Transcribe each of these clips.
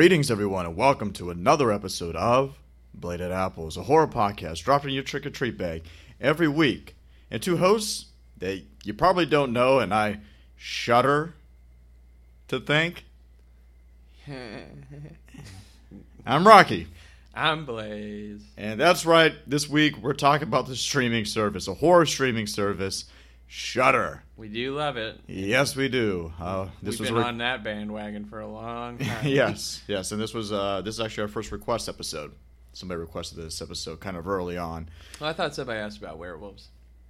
Greetings, everyone, and welcome to another episode of Bladed Apples, a horror podcast dropped in your trick or treat bag every week. And two hosts that you probably don't know, and I shudder to think. I'm Rocky. I'm Blaze. And that's right, this week we're talking about the streaming service, a horror streaming service, Shudder. We do love it. Yes, we do. Uh, this We've was been re- on that bandwagon for a long time. yes, yes, and this was uh, this is actually our first request episode. Somebody requested this episode kind of early on. Well, I thought somebody asked about werewolves.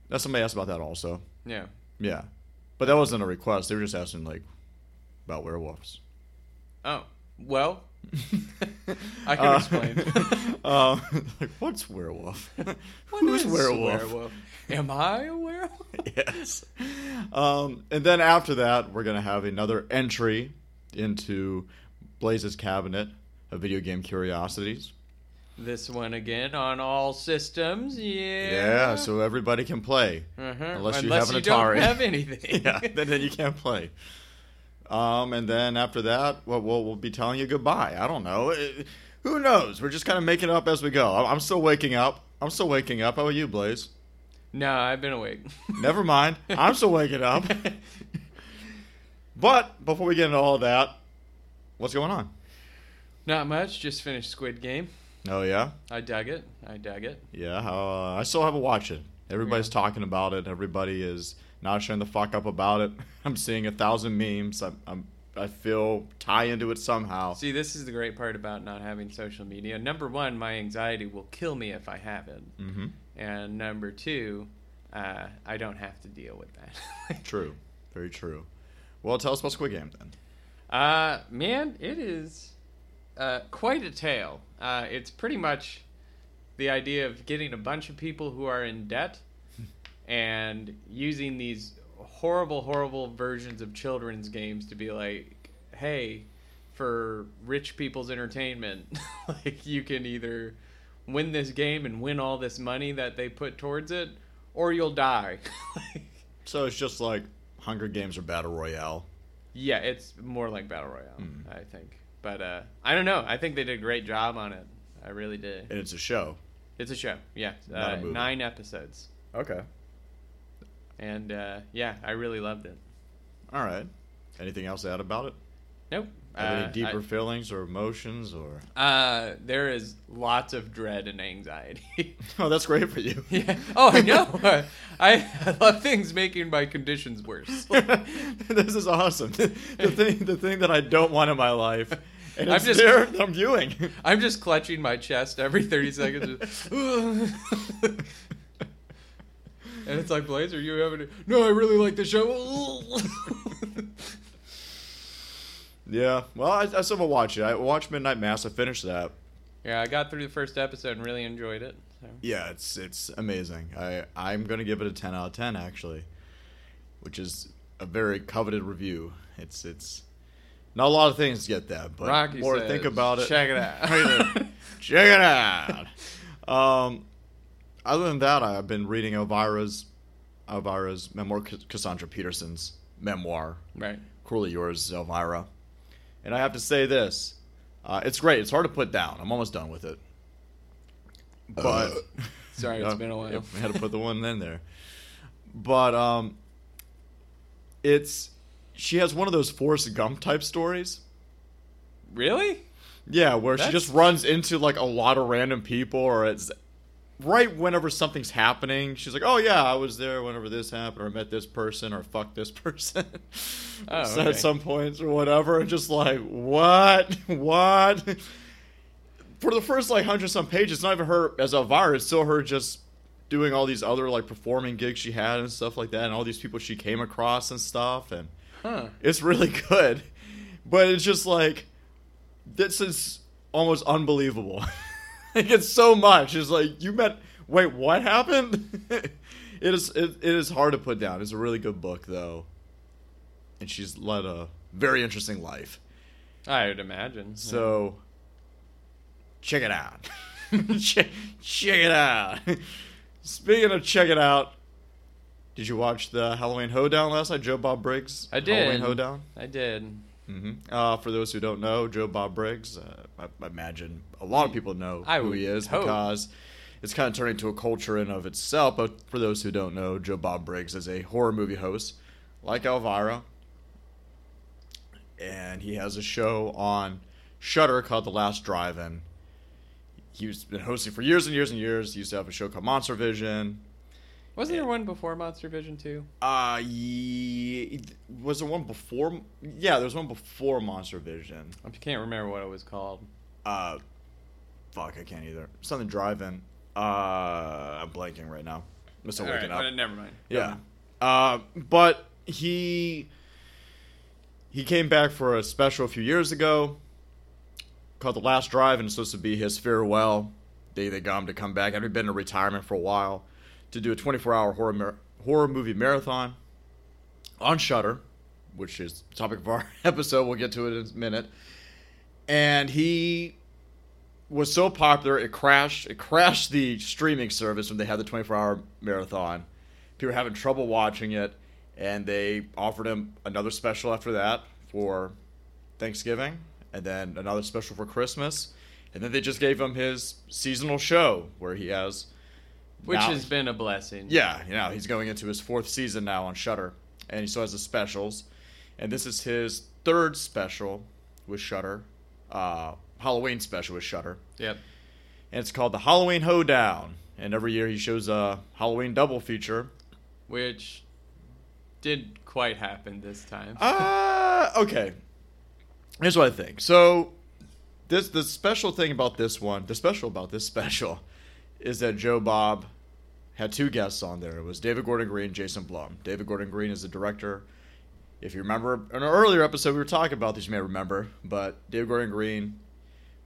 Now somebody asked about that also. Yeah. Yeah, but that wasn't a request. They were just asking like about werewolves. Oh, well, I can Uh, explain. um, like, what's werewolf? What Who's is a werewolf? Am I a werewolf? yes. Um, and then after that, we're gonna have another entry into Blaze's cabinet of video game curiosities. This one again on all systems. Yeah. Yeah, so everybody can play. Uh-huh. unless you Unless have an Atari. don't have anything. yeah, then, then you can't play. Um, and then after that, well, we'll, we'll be telling you goodbye. I don't know. It- who knows? We're just kind of making it up as we go. I'm, I'm still waking up. I'm still waking up. How are you, Blaze? No, I've been awake. Never mind. I'm still waking up. But before we get into all of that, what's going on? Not much. Just finished Squid Game. Oh yeah, I dug it. I dug it. yeah. Uh, I still haven't watched it. Everybody's Yeah. talking about it. Everybody is not showing the fuck up about it. I'm seeing a thousand memes. I'm, I'm I feel tie into it somehow. See, this is the great part about not having social media. Number one, my anxiety will kill me if I have it. Mm-hmm. And number two, uh, I don't have to deal with that. True. Very true. Well, tell us about Squid Game then. Uh, man, it is uh, quite a tale. Uh, it's pretty much the idea of getting a bunch of people who are in debt and using these horrible, horrible versions of children's games to be like, hey, for rich people's entertainment, like you can either win this game and win all this money that they put towards it, or you'll die. So it's just like Hunger Games or Battle Royale. Yeah, it's more like battle royale, Hmm. I think. But uh, I don't know. I think they did a great job on it. I really did. And it's a show. It's a show. Yeah, a uh, movie. nine episodes, Okay. And uh, yeah, I really loved it. All right. Anything else to add about it? Nope. Have Uh, any deeper feelings or emotions or? Uh, there is lots of dread and anxiety. Oh, that's great for you. yeah. Oh, I know. I, I love things making my conditions worse. this is awesome. The thing, the thing that I don't want in my life, and I'm just- there. I'm viewing. I'm just clutching my chest every 30 seconds. And it's like, Blaze, are you having it? No, I really like the show. yeah. Well, I, I still haven't watched it. I watched Midnight Mass. I finished that. yeah, I got through the first episode and really enjoyed it. So. Yeah, it's it's amazing. I I'm gonna give it a ten out of ten actually, which is a very coveted review. It's it's not a lot of things get that, but Rocky more says, think about it. Check it out. Check it out. Um, other than that, I've been reading Elvira's Elvira's memoir, Cassandra Peterson's memoir, right. Cruelly Yours, Elvira. And I have to say this, uh, it's great. It's hard to put down. I'm almost done with it. But Sorry, it's been a while. we had to put the one in there. But um, it's she has one of those Forrest Gump type stories. Really? Yeah, where she just runs into like a lot of random people, or it's right whenever something's happening. She's like, "Oh yeah, I was there whenever this happened, or I met this person, or fuck this person." Oh, So okay. At some points or whatever, and just like, what, what? For the first like hundred some pages, it's not even her as Elvira. It's still her just doing all these other like performing gigs she had and stuff like that, and all these people she came across and stuff, and Huh. it's really good. But it's just like this is almost unbelievable. like it's so much. It's like you met. Wait, what happened? it is. It, it is hard to put down. It's a really good book though, and she's led a very interesting life. I would imagine. So check it out. check, check it out. Speaking of check it out, did you watch the Halloween Hoedown last night? Joe Bob Briggs. I did. Halloween Hoedown. I did. Hmm Uh, for those who don't know, Joe Bob Briggs, uh, I, I imagine a lot of people know I who he is hope. because it's kind of turning into a culture in of itself. But for those who don't know, Joe Bob Briggs is a horror movie host, like Elvira, and he has a show on Shudder called The Last Drive-In. He's been hosting for years and years and years. He used to have a show called Monster Vision. Wasn't there one before Monster Vision 2? Uh, ye- was there one before? Yeah, there was one before Monster Vision. I can't remember what it was called. Uh, fuck, I can't either. Something driving. Uh, I'm blanking right now. I'm still All waking right, up. never mind. Yeah. Uh, but he he came back for a special a few years ago called The Last Drive, and it's supposed to be his farewell. They they got him to come back. He'd been in retirement for a while to do a 24-hour horror mar- horror movie marathon on Shudder, which is the topic of our episode. We'll get to it in a minute. And he was so popular it crashed it crashed the streaming service when they had the 24 hour marathon people were having trouble watching it and they offered him another special after that for thanksgiving and then another special for christmas and then they just gave him his seasonal show where he has Which now- has been a blessing. yeah, you know, he's going into his fourth season now on Shudder, and he still has the specials. And this is his third special with Shudder, uh, Halloween special with Shudder, Yep. and it's called the Halloween Hoedown. And every year he shows a Halloween double feature. Which didn't quite happen this time. Uh, okay. Here's what I think. So, this the special thing about this one, the special about this special, is that Joe Bob had two guests on there. It was David Gordon Green, and Jason Blum. David Gordon Green is the director. If you remember, in an earlier episode we were talking about this, you may remember, but David Gordon Green,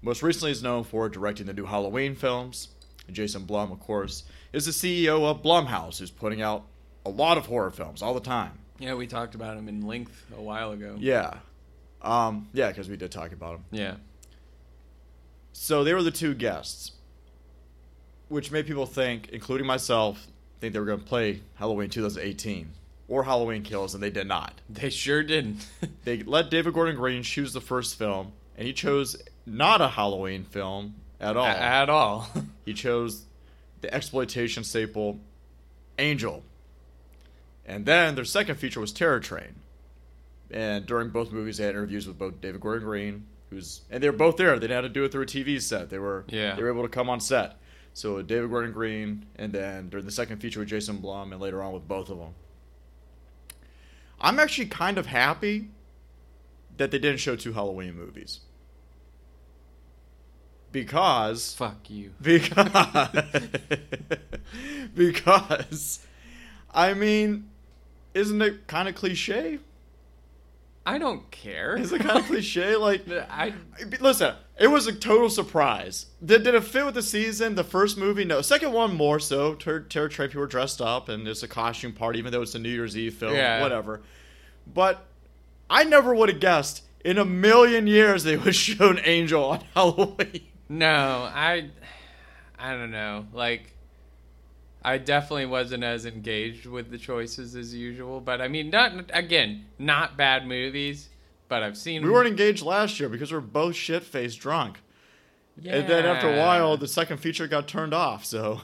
most recently, is known for directing the new Halloween films. And Jason Blum, of course, is the CEO of Blumhouse, who's putting out a lot of horror films all the time. yeah, we talked about him in length a while ago. Yeah. Um, yeah, because we did talk about him. Yeah. So they were the two guests, which made people think, including myself, think they were going to play Halloween 2018 or Halloween Kills, and they did not. They sure didn't. They let David Gordon Green choose the first film, and he chose not a Halloween film at all. At all. he chose the exploitation staple Angel. And then their second feature was Terror Train. And during both movies, they had interviews with both David Gordon Green, who's and they were both there. They didn't have to do it through a TV set. They were Yeah. they were able to come on set. So David Gordon Green, and then during the second feature with Jason Blum, and later on with both of them. I'm actually kind of happy that they didn't show two Halloween movies because Fuck you. because because I mean, isn't it kind of cliche? I don't care. Is it kind of cliche? Like, I listen, it was a total surprise. Did, did it fit with the season? The first movie, no. Second one, more so. Ter- Train people were dressed up, and it's a costume party, even though it's a New Year's Eve film, Yeah. whatever. But I never would have guessed in a million years they would show an angel on Halloween. no, I I don't know. Like I definitely wasn't as engaged with the choices as usual, but I mean not again, not bad movies, but I've seen We weren't engaged last year because we were both shit faced drunk. Yeah. And then after a while, the second feature got turned off. So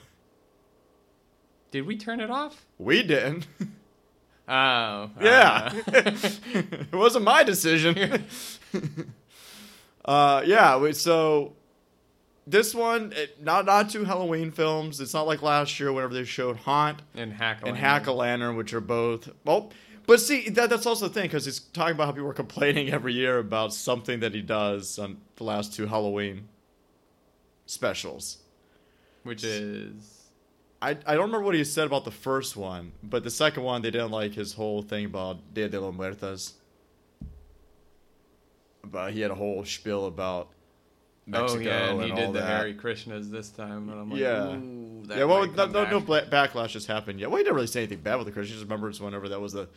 Did we turn it off? we didn't. Oh. yeah, uh, it wasn't my decision. uh, yeah. So this one, it, not not two Halloween films. It's not like last year whenever they showed Haunt and hack and Hack-O-Lantern, which are both well. But see, that that's also the thing because he's talking about how people are complaining every year about something that he does on the last two Halloween specials. which is I, I don't remember what he said about the first one, but the second one they didn't like his whole thing about Dia de los Muertos. But he had a whole spiel about Oh, Mexico oh yeah, and he and did the that. Hare Krishnas this time, and I'm like, Yeah. Ooh, yeah, well, no, no, no backlash has happened yet. Well, he didn't really say anything bad with the Christians. Just remember it's whenever that was a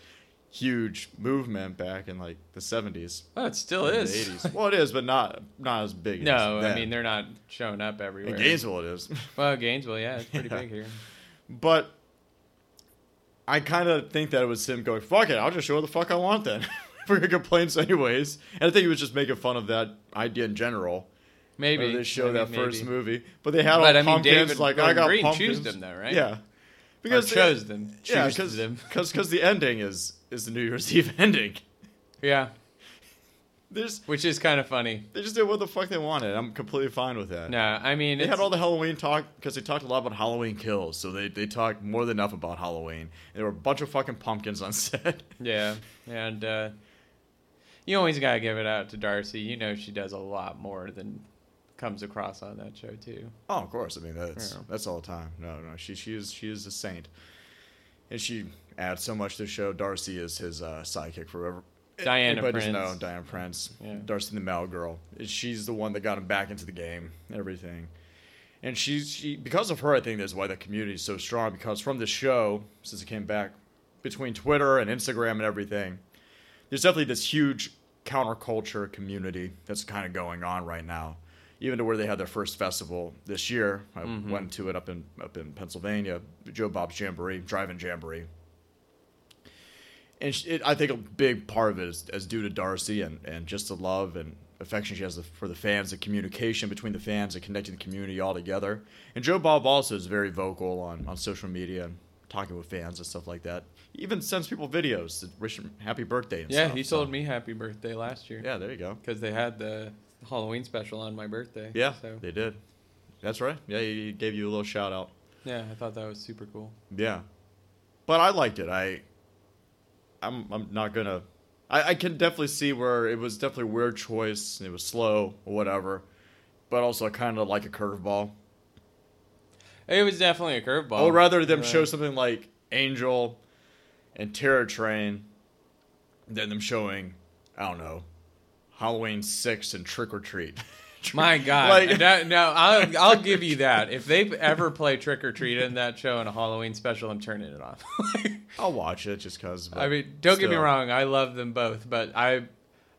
huge movement back in like the seventies. Oh, it still is. The 80s. Well, it is, but not not as big. no, as I mean they're not showing up everywhere. in Gainesville it is. Well, Gainesville, yeah, it's pretty Yeah. big here. But I kind of think that it was him going, "Fuck it, I'll just show what the fuck I want then." fucking complaints anyways. And I think he was just making fun of that idea in general. Maybe Or they show maybe, that first movie, but they had all But, I mean, pumpkins. David like I got Green pumpkins. choosed them, though, right? Yeah, Because they- chose them. yeah, Choose them. because the ending is is the New Year's Eve ending. Yeah, They just which is kind of funny. they just did what the fuck they wanted. I'm completely fine with that. No, I mean They had all the Halloween talk because they talked a lot about Halloween kills, so they, they talked more than enough about Halloween. And there were a bunch of fucking pumpkins on set. yeah, and uh, you always gotta give it out to Darcy. You know she does a lot more than comes across on that show too. Oh, of course. I mean, that's Yeah. that's all the time. No, no, she she is she is a saint, and she adds so much to the show. Darcy is his uh, sidekick forever. Diana Anybody doesn't Prince. know Diana Prince. Yeah. Darcy the Mail Girl. She's the one that got him back into the game. Everything. And she's she because of her, I think that's why the community is so strong. Because from the show, since it came back, between Twitter and Instagram and everything, there's definitely this huge counterculture community that's kind of going on right now. Even to where they had their first festival this year, I Mhm. went to it up in up in Pennsylvania, Joe Bob's Jamboree, Drive-In Jamboree. And it, I think a big part of it is, is due to Darcy and, and just the love and affection she has for the fans, the communication between the fans and connecting the community all together. And Joe Bob also is very vocal on, on social media and talking with fans and stuff like that. He even sends people videos to wish him happy birthday and Yeah, stuff. he so- told me happy birthday last year. Yeah, there you go. because they had the Halloween special on my birthday. Yeah, so they did. That's right. Yeah, he gave you a little shout out. yeah, I thought that was super cool. Yeah, but I liked it. I, I'm I'm not gonna. I, I can definitely see where it was definitely a weird choice. and It was slow or whatever, but also kind of like a curveball. It was definitely a curveball. Or rather them Right. show something like Angel and Terror Train than them showing I don't know Halloween Six and Trick or Treat. My God, Like- no, no, I'll I'll give you that. If they ever play Trick or Treat in that show in a Halloween special, I'm turning it off. I'll watch it just cause. I mean, don't get me wrong, I love them both, but I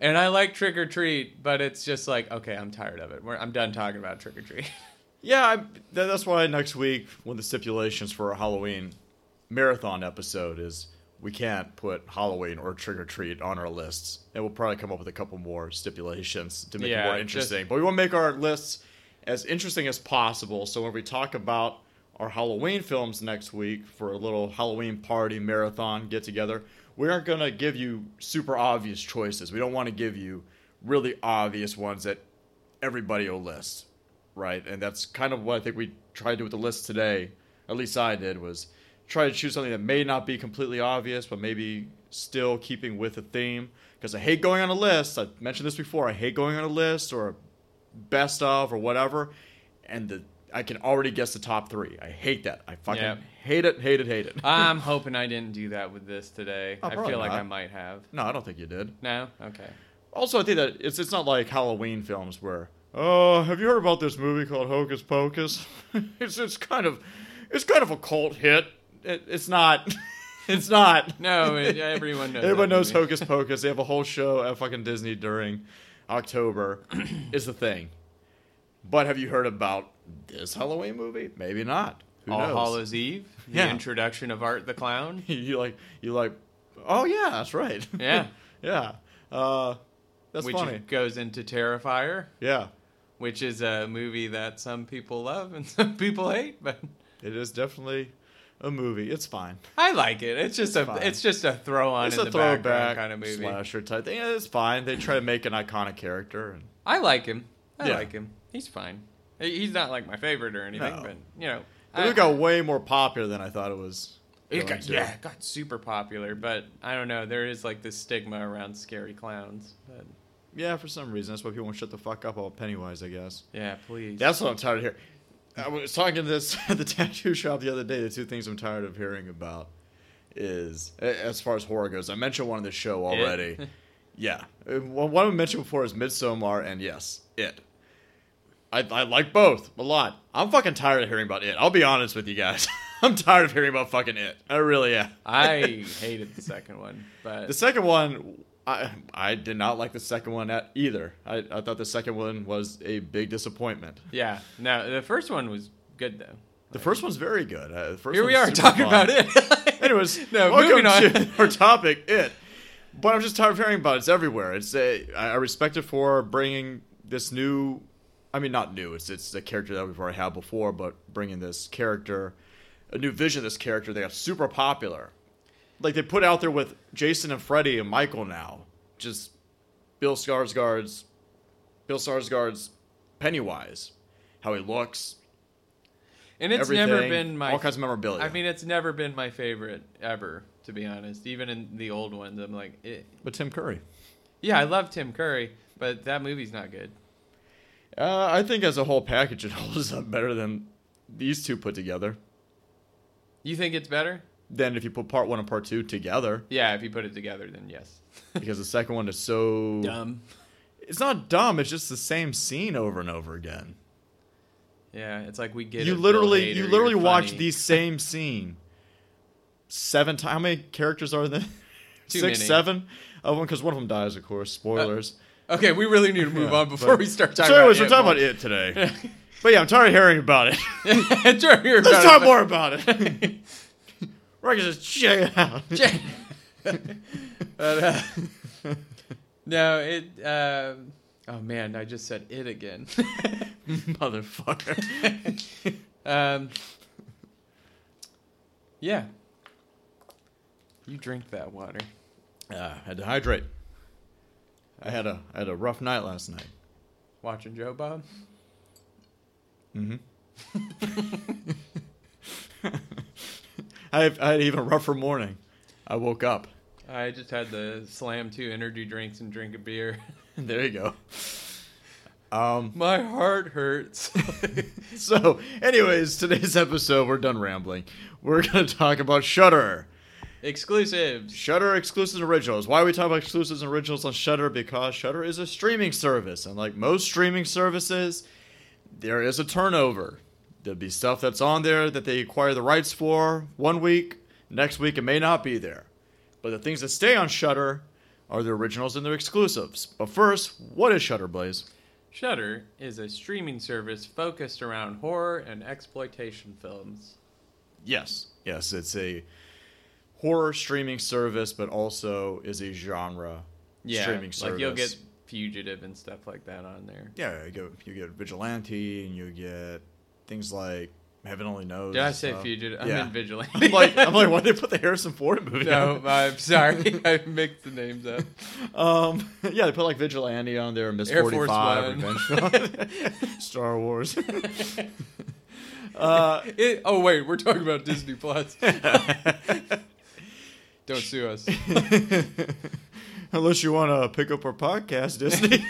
and I like Trick or Treat, but it's just like okay, I'm tired of it. We're, I'm done talking about Trick or Treat. Yeah, I, that, that's why next week, one of the stipulations for a Halloween marathon episode is we can't put Halloween or Trick or Treat on our lists, and we'll probably come up with a couple more stipulations to make it Yeah, more just- interesting. But we want to make our lists as interesting as possible. So when we talk about our Halloween films next week for a little Halloween party marathon get together, we aren't going to give you super obvious choices. We don't want to give you really obvious ones that everybody will list right? And that's kind of what I think we tried to do with the list today. At least I did was try to choose something that may not be completely obvious, but maybe still keeping with the theme. Because I hate going on a list. I've mentioned this before. I hate going on a list or best of or whatever, and the I can already guess the top three. I hate that. I fucking Yeah. hate it, hate it, hate it. I'm hoping I didn't do that with this today. Oh, I feel like not. I might have. no, I don't think you did. No, okay. Also, I think that it's it's not like Halloween films where oh, have you heard about this movie called Hocus Pocus? it's it's kind of it's kind of a cult hit. It, it's not. it's not. No, it- everyone knows. Everyone knows movie. Hocus Pocus. They have a whole show at fucking Disney during October. is the thing. But have you heard about this Halloween movie? Maybe not. Who All knows? Hallows Eve, the Yeah. introduction of Art the Clown. you like you like. Oh yeah, that's right. Yeah. yeah. Uh, that's which funny. goes into Terrifier, Yeah. which is a movie that some people love and some people hate, but It is definitely a movie. It's fine. I like it. It's just a fine. it's just a throw on it's in a the throwback kind of movie. slasher type thing. It's fine. They try to make an iconic character, and I like him. I Yeah. like him. He's fine. He's not like my favorite or anything, No. but you know, it I- got way more popular than I thought it was. It got, to. yeah, it got super popular, but I don't know. There is like this stigma around scary clowns. But yeah. For some reason, that's why people won't shut the fuck up about Pennywise. I guess. yeah, please. That's what I'm tired of hearing. I was talking to this at the tattoo shop the other day. The two things I'm tired of hearing about is as far as horror goes. I mentioned one on the show already. yeah, Uh, one one I mentioned before is Midsommar, and yes, it. I, I like both a lot. I'm fucking tired of hearing about it. I'll be honest with you guys. I'm tired of hearing about fucking it. I really am. I hated the second one, but The second one, I I did not like the second one at either. I, I thought the second one was a big disappointment. yeah, no, the first one was good though. The first one's very good. Uh, the first Here we are talking fun. about it. Anyways, no, welcome moving on. to our topic, it. But I'm just tired of hearing about it. It's everywhere. It's a, I respect it for bringing this new. I mean, not new. It's it's a character that we've already had before, but bringing this character, a new vision of this character. They got super popular. Like they put out there with Jason and Freddy and Michael now. Just Bill Skarsgård's, Bill Skarsgård's Pennywise, how he looks, And it's never been my all kinds of memorabilia. I mean, it's never been my favorite ever, to be honest. Even in the old ones, I'm like, eh. but Tim Curry. yeah, I love Tim Curry, but that movie's not good. Uh, I think as a whole package, it holds up better than these two put together. You think it's better? Than if you put part one and part two together, Yeah, if you put it together, then yes. because the second one is so Dumb. It's not dumb. It's just the same scene over and over again. Yeah, it's like we get you it, literally, Hader, you literally watch funny. the same scene seven times. How many characters are there? Too Six, many. seven of them, because one of them dies, of course. Spoilers. Uh, okay, we really need to move Yeah, on before but- we start talking so, anyways, we're about talking about it today. but yeah, I'm tired of hearing about it. it. Sure, you're Let's talk it, more about it. Gonna just check it out. but- but, uh, no, it. Um, oh man, I just said it again. Motherfucker. um, yeah. You drink that water. Uh, had to hydrate. I had a I had a rough night last night. Watching Joe Bob. Mm-hmm. I had, I had even rougher morning. I woke up. I just had to slam two energy drinks and drink a beer. There you go. Um, My heart hurts. so, anyways, today's episode, we're done rambling. We're going to talk about Shudder. Exclusives. Shudder exclusives and originals. Why are we talking about exclusives and originals on Shudder? Because Shudder is a streaming service, and like most streaming services, there is a turnover. There'll be stuff that's on there that they acquire the rights for one week, next week it may not be there. But the things that stay on Shudder are the originals and their exclusives. But first, what is Shudder Blaze? Shudder is a streaming service focused around horror and exploitation films. Yes, yes, it's a horror streaming service, but also is a genre Yeah, streaming service. like you'll get Fugitive and stuff like that on there. Yeah, you get, you get Vigilante, and you get things like Heaven Only Knows. Did I say. Fugitive? I Yeah. meant Vigilante. I'm like, I'm like, why did they put the Harrison Ford movie? no, on? I'm sorry. I mixed the names up. Um, yeah, they put like Vigilante on there, Miss Air Forty Force One. Revenge, Star Wars. uh, It, oh wait, we're talking about Disney Plus. Don't sue us. unless you want to pick up our podcast, Disney.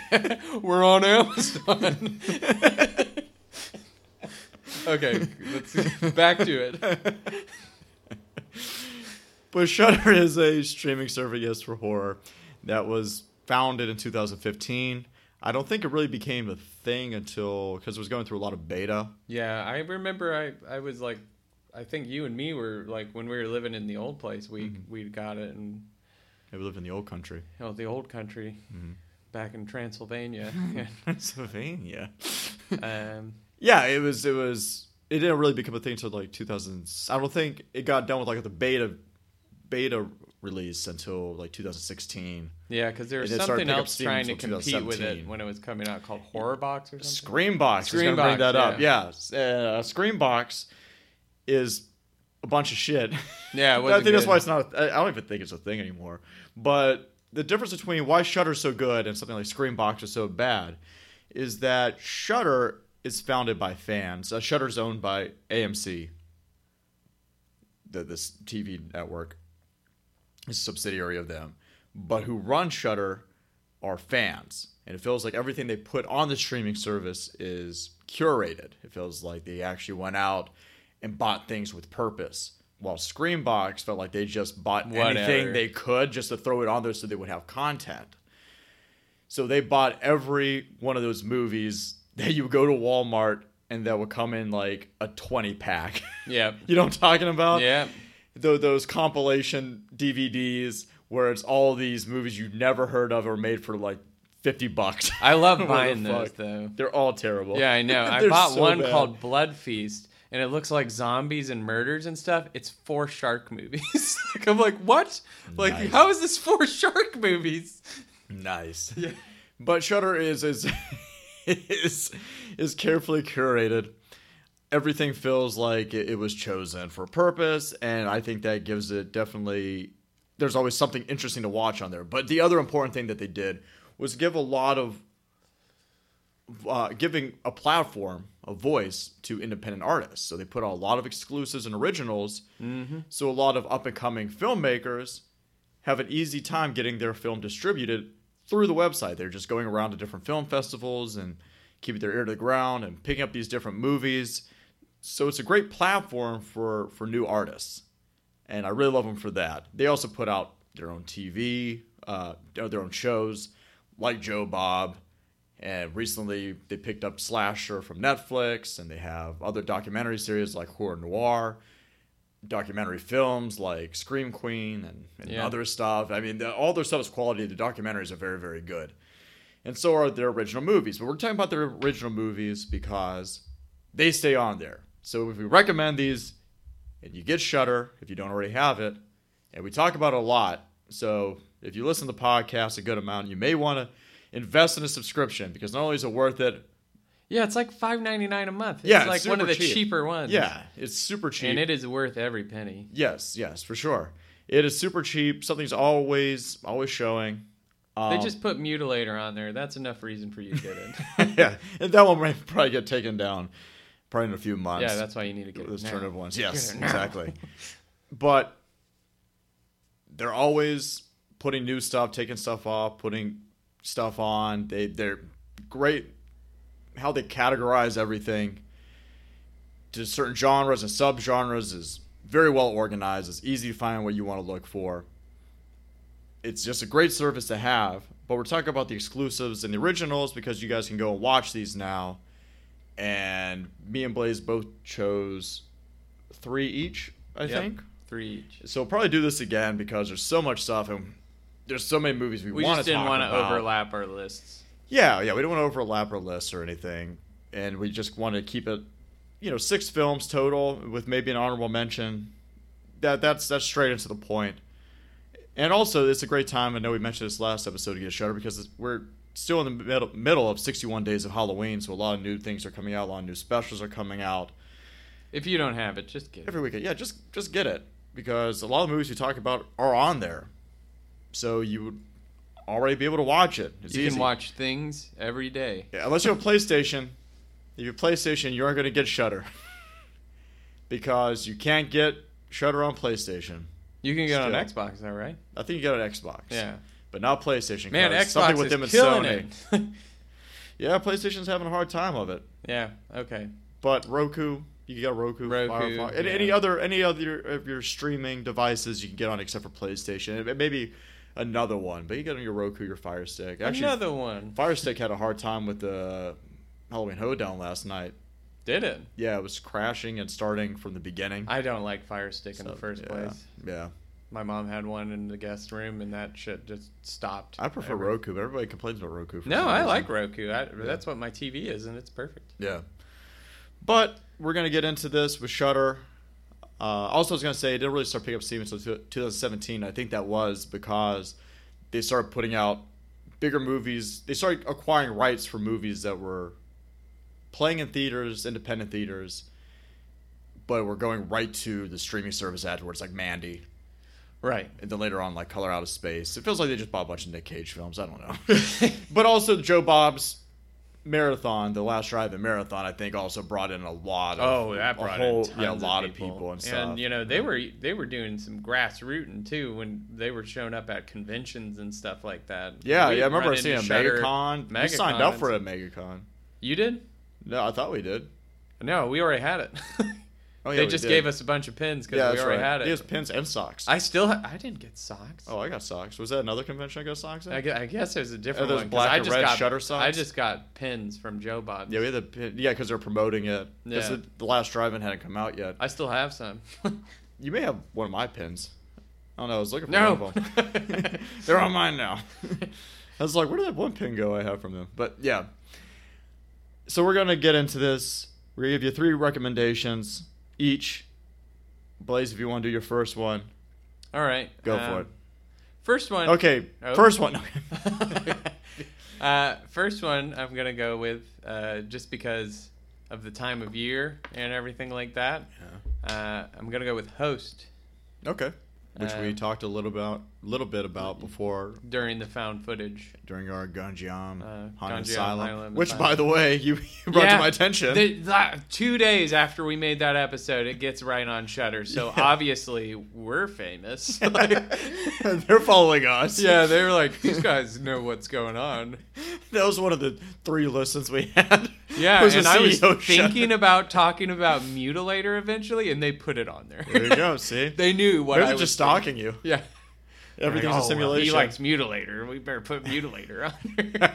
We're on Amazon. Okay, let's back to it. But Shudder is a streaming service for horror that was founded in 2015. I don't think it really became a thing until because it was going through a lot of beta. Yeah, I remember. I I was like, I think you and me were like when we were living in the old place. We we got it and we lived in the old country, oh the old country, Mhm. back in Transylvania. Pennsylvania. um, Yeah, it was. It was. It didn't really become a thing until like 2000. I don't think it got done with like the beta beta release until like 2016. yeah, because there was something else trying to compete with it when it was coming out called Horror Box or something. Screambox. Gonna bring Screambox, that up. Yeah, uh, Screambox is a bunch of shit. Yeah, I think that's why it's not. I I don't even think it's a thing anymore. But the difference between why Shudder's so good and something like Screambox is so bad is that Shudder is founded by fans. Uh, Shudder's owned by AMC, the this TV network, is a subsidiary of them. But who run Shudder are fans, and it feels like everything they put on the streaming service is curated. It feels like they actually went out and bought things with purpose. While Screambox felt like they just bought Whatever. anything they could just to throw it on there so they would have content. So they bought every one of those movies that you would go to Walmart and that would come in like a 20 pack. Yeah, you know what I'm talking about? yeah. Tho- those compilation DVDs where it's all these movies you've never heard of or made for like 50 bucks. I love buying those though. They're all terrible. Yeah, I know. I bought so one bad. called Blood Feast, and it looks like zombies and murders and stuff, it's four shark movies. like I'm like, what? Like, Nice. how is this four shark movies? Nice. Yeah. But Shudder is is is is carefully curated. Everything feels like it, it was chosen for a purpose, and I think that gives it definitely. There's always something interesting to watch on there. But the other important thing that they did was give a lot of uh, giving a platform, a voice to independent artists. So they put out a lot of exclusives and originals. Mm-hmm. So a lot of up and coming filmmakers have an easy time getting their film distributed through the website. They're just going around to different film festivals and keeping their ear to the ground and picking up these different movies. So it's a great platform for for new artists, and I really love them for that. They also put out their own TV, uh, their own shows like Joe Bob, and recently they picked up Slasher from Netflix, and they have other documentary series like Horror Noir, documentary films like Scream Queen, and, and Yeah. other stuff. I mean, the, all their stuff is quality. The documentaries are very, very good, and so are their original movies. But we're talking about their original movies because they stay on there. So if we recommend these, and you get Shudder if you don't already have it, and we talk about it a lot. So if you listen to the podcast a good amount, you may want to invest in a subscription because not only is it worth it, Yeah, it's like five ninety nine a month. It's Yeah, it's like one of the cheap. cheaper ones. yeah, it's super cheap. and it is worth every penny. yes, yes, for sure. It is super cheap. Something's always always showing. Um, They just put Mutilator on there. That's enough reason for you to get it. yeah, and that one might probably get taken down probably in a few months. yeah, that's why you need to get those alternative ones. Yes, exactly. But they're always putting new stuff, taking stuff off, putting stuff on. They they're great how they categorize everything to certain genres and subgenres is very well organized. It's easy to find what you want to look for. It's just a great service to have. But we're talking about the exclusives and the originals because you guys can go and watch these now. And me and Blaze both chose three each, I Yep, think. three each. So we'll probably do this again because there's so much stuff and there's so many movies we, We want just to didn't want to overlap our lists. Yeah, yeah, we don't want to overlap our lists or anything, and we just want to keep it, you know, six films total with maybe an honorable mention. That that's that's straight into the point. And also, it's a great time. I know we mentioned this last episode to get a Shudder because we're still in the middle middle of 61 days of Halloween, so a lot of new things are coming out. A lot of new specials are coming out If you don't have it, just get it. every weekend. Yeah, just just get it because a lot of the movies we talk about are on there, so you would already be able to watch it. It's You easy. can watch things every day. Yeah, unless you have a PlayStation, if you have PlayStation, you aren't going to get Shudder because you can't get Shudder on PlayStation. You can get on Still. Xbox, though, right? I think you get an Xbox. Yeah. but not PlayStation. Man, Xbox something with is them and killing Sony. it. Yeah, PlayStation's having a hard time of it. yeah. Okay. But Roku, you can get Roku, Roku, Firefox, and any other any other of your streaming devices you can get on except for PlayStation. Maybe another one, but you get on your Roku, your Fire Stick. Actually, Another one. Fire Stick had a hard time with the Halloween Hoedown last night. Did it? Yeah, it was crashing and starting from the beginning. I don't like Fire Stick in the first yeah, place. Yeah, My mom had one in the guest room, and that shit just stopped. I prefer Every- Roku, but everybody complains about Roku. No, I like Roku. I, That's what my TV is, and it's perfect. Yeah, but we're gonna get into this with Shudder. Uh, also, I was gonna say it didn't really start picking up steam until 2017. I think that was because they started putting out bigger movies. They started acquiring rights for movies that were playing in theaters, independent theaters, but were going right to the streaming service afterwards, like Mandy. Right. and then later on like Color Out of Space. It feels like they just bought a bunch of Nick Cage films. I don't know, but also Joe Bob's marathon, the last drive in marathon, I think also brought in a lot. Of, Oh, that brought whole, in yeah, a of lot people. of people and stuff. And you know they were they were doing some grassrooting too when they were showing up at conventions and stuff like that. yeah, We'd yeah. I remember seeing a Shudder- MegaCon. We signed up for a. MegaCon. You did? No, I thought we did. No, we already had it. Oh, yeah, they just did. gave us a bunch of pins because Yeah, we already right. had He it. has pins and socks. I still ha- I didn't get socks. oh, I got socks. Was that another convention I got socks in? I, gue- I guess there's a different those one. black I just red got, Shudder I just got pins from Joe Bob. yeah, we had the pin. Yeah, because they're promoting it. Yeah. the, the last drive-in hadn't come out yet. I still have some. You may have one of my pins. I don't know. I was looking for No. one of them. They're on mine now. I was like, where did that one pin go I have from them? But yeah. So we're gonna get into this. We're gonna give you three recommendations each. Blaze, if you want to do your first one, All right. go um, for it. First one. Okay, Oh. first one. uh, first one, I'm gonna go with uh, just because of the time of year and everything like that. Uh, I'm gonna go with Host okay, which we Um, talked a little about, little bit about before during the found footage. during our Gonjiam Uh, Haunted Asylum, Island which, by the way, you, you brought Yeah, to my attention. The, the- two days after we made that episode, it gets right on Shudder. So Yeah. obviously we're famous. Like- They're following us. yeah, they were like, these guys know what's going on. that was one of the three listens we had. Yeah, and I was thinking about talking about Mutilator eventually, and they put it on there. There you go. See, they knew what Maybe I they're was just thinking. stalking you. Yeah, Everything's Like, a "Oh, well, simulation. he likes Mutilator. We better put Mutilator on there.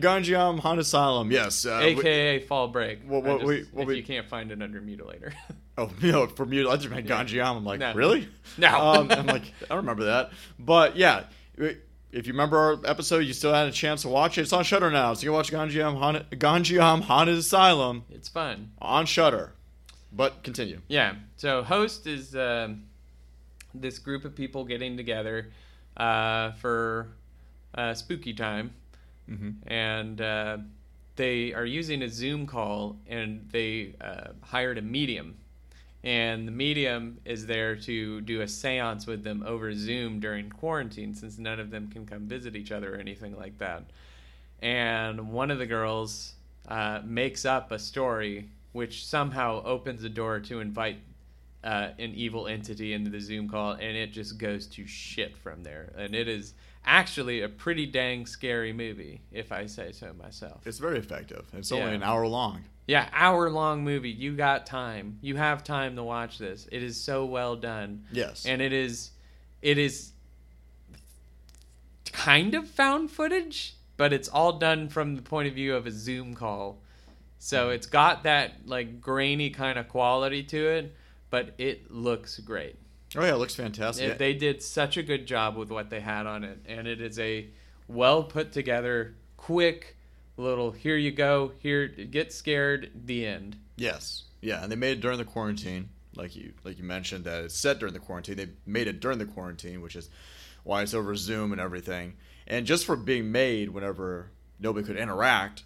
Gonjiam Haunted Asylum. Yes. Uh, we- AKA Fall Break. What- what just- we- what if we- you can't find it under Mutilator. oh, no, for Mut. I just meant Gonjiam. I'm like, No. really? No. Um, I'm like, I remember that. But yeah, if you remember our episode, you still had a chance to watch it. It's on Shudder now, so you can watch Gonjiam Haunted, Gonjiam Haunted Asylum it's fun. on Shudder. But continue. Yeah. So host is um, this group of people getting together uh, for uh, spooky time, Mm-hmm. and uh, they are using a Zoom call, and they uh, hired a medium, and the medium is there to do a séance with them over Zoom during quarantine, since none of them can come visit each other or anything like that. And one of the girls uh, makes up a story which somehow opens the door to invite uh, an evil entity into the Zoom call, and it just goes to shit from there. And it is actually a pretty dang scary movie, if I say so myself. It's very effective. It's only an hour long. Yeah, hour long movie. You got time. You have time to watch this. It is so well done. Yes. And it is it is kind of found footage, but it's all done from the point of view of a Zoom call. So it's got that like grainy kind of quality to it, but it looks great. oh yeah, it looks fantastic. It- they did such a good job with what they had on it, and it is a well put together, quick little here you go, here get scared, the end. Yes. Yeah, and they made it during the quarantine, like you like you mentioned that it's set during the quarantine. They made it during the quarantine, which is why it's over Zoom and everything. And just for being made whenever nobody could interact,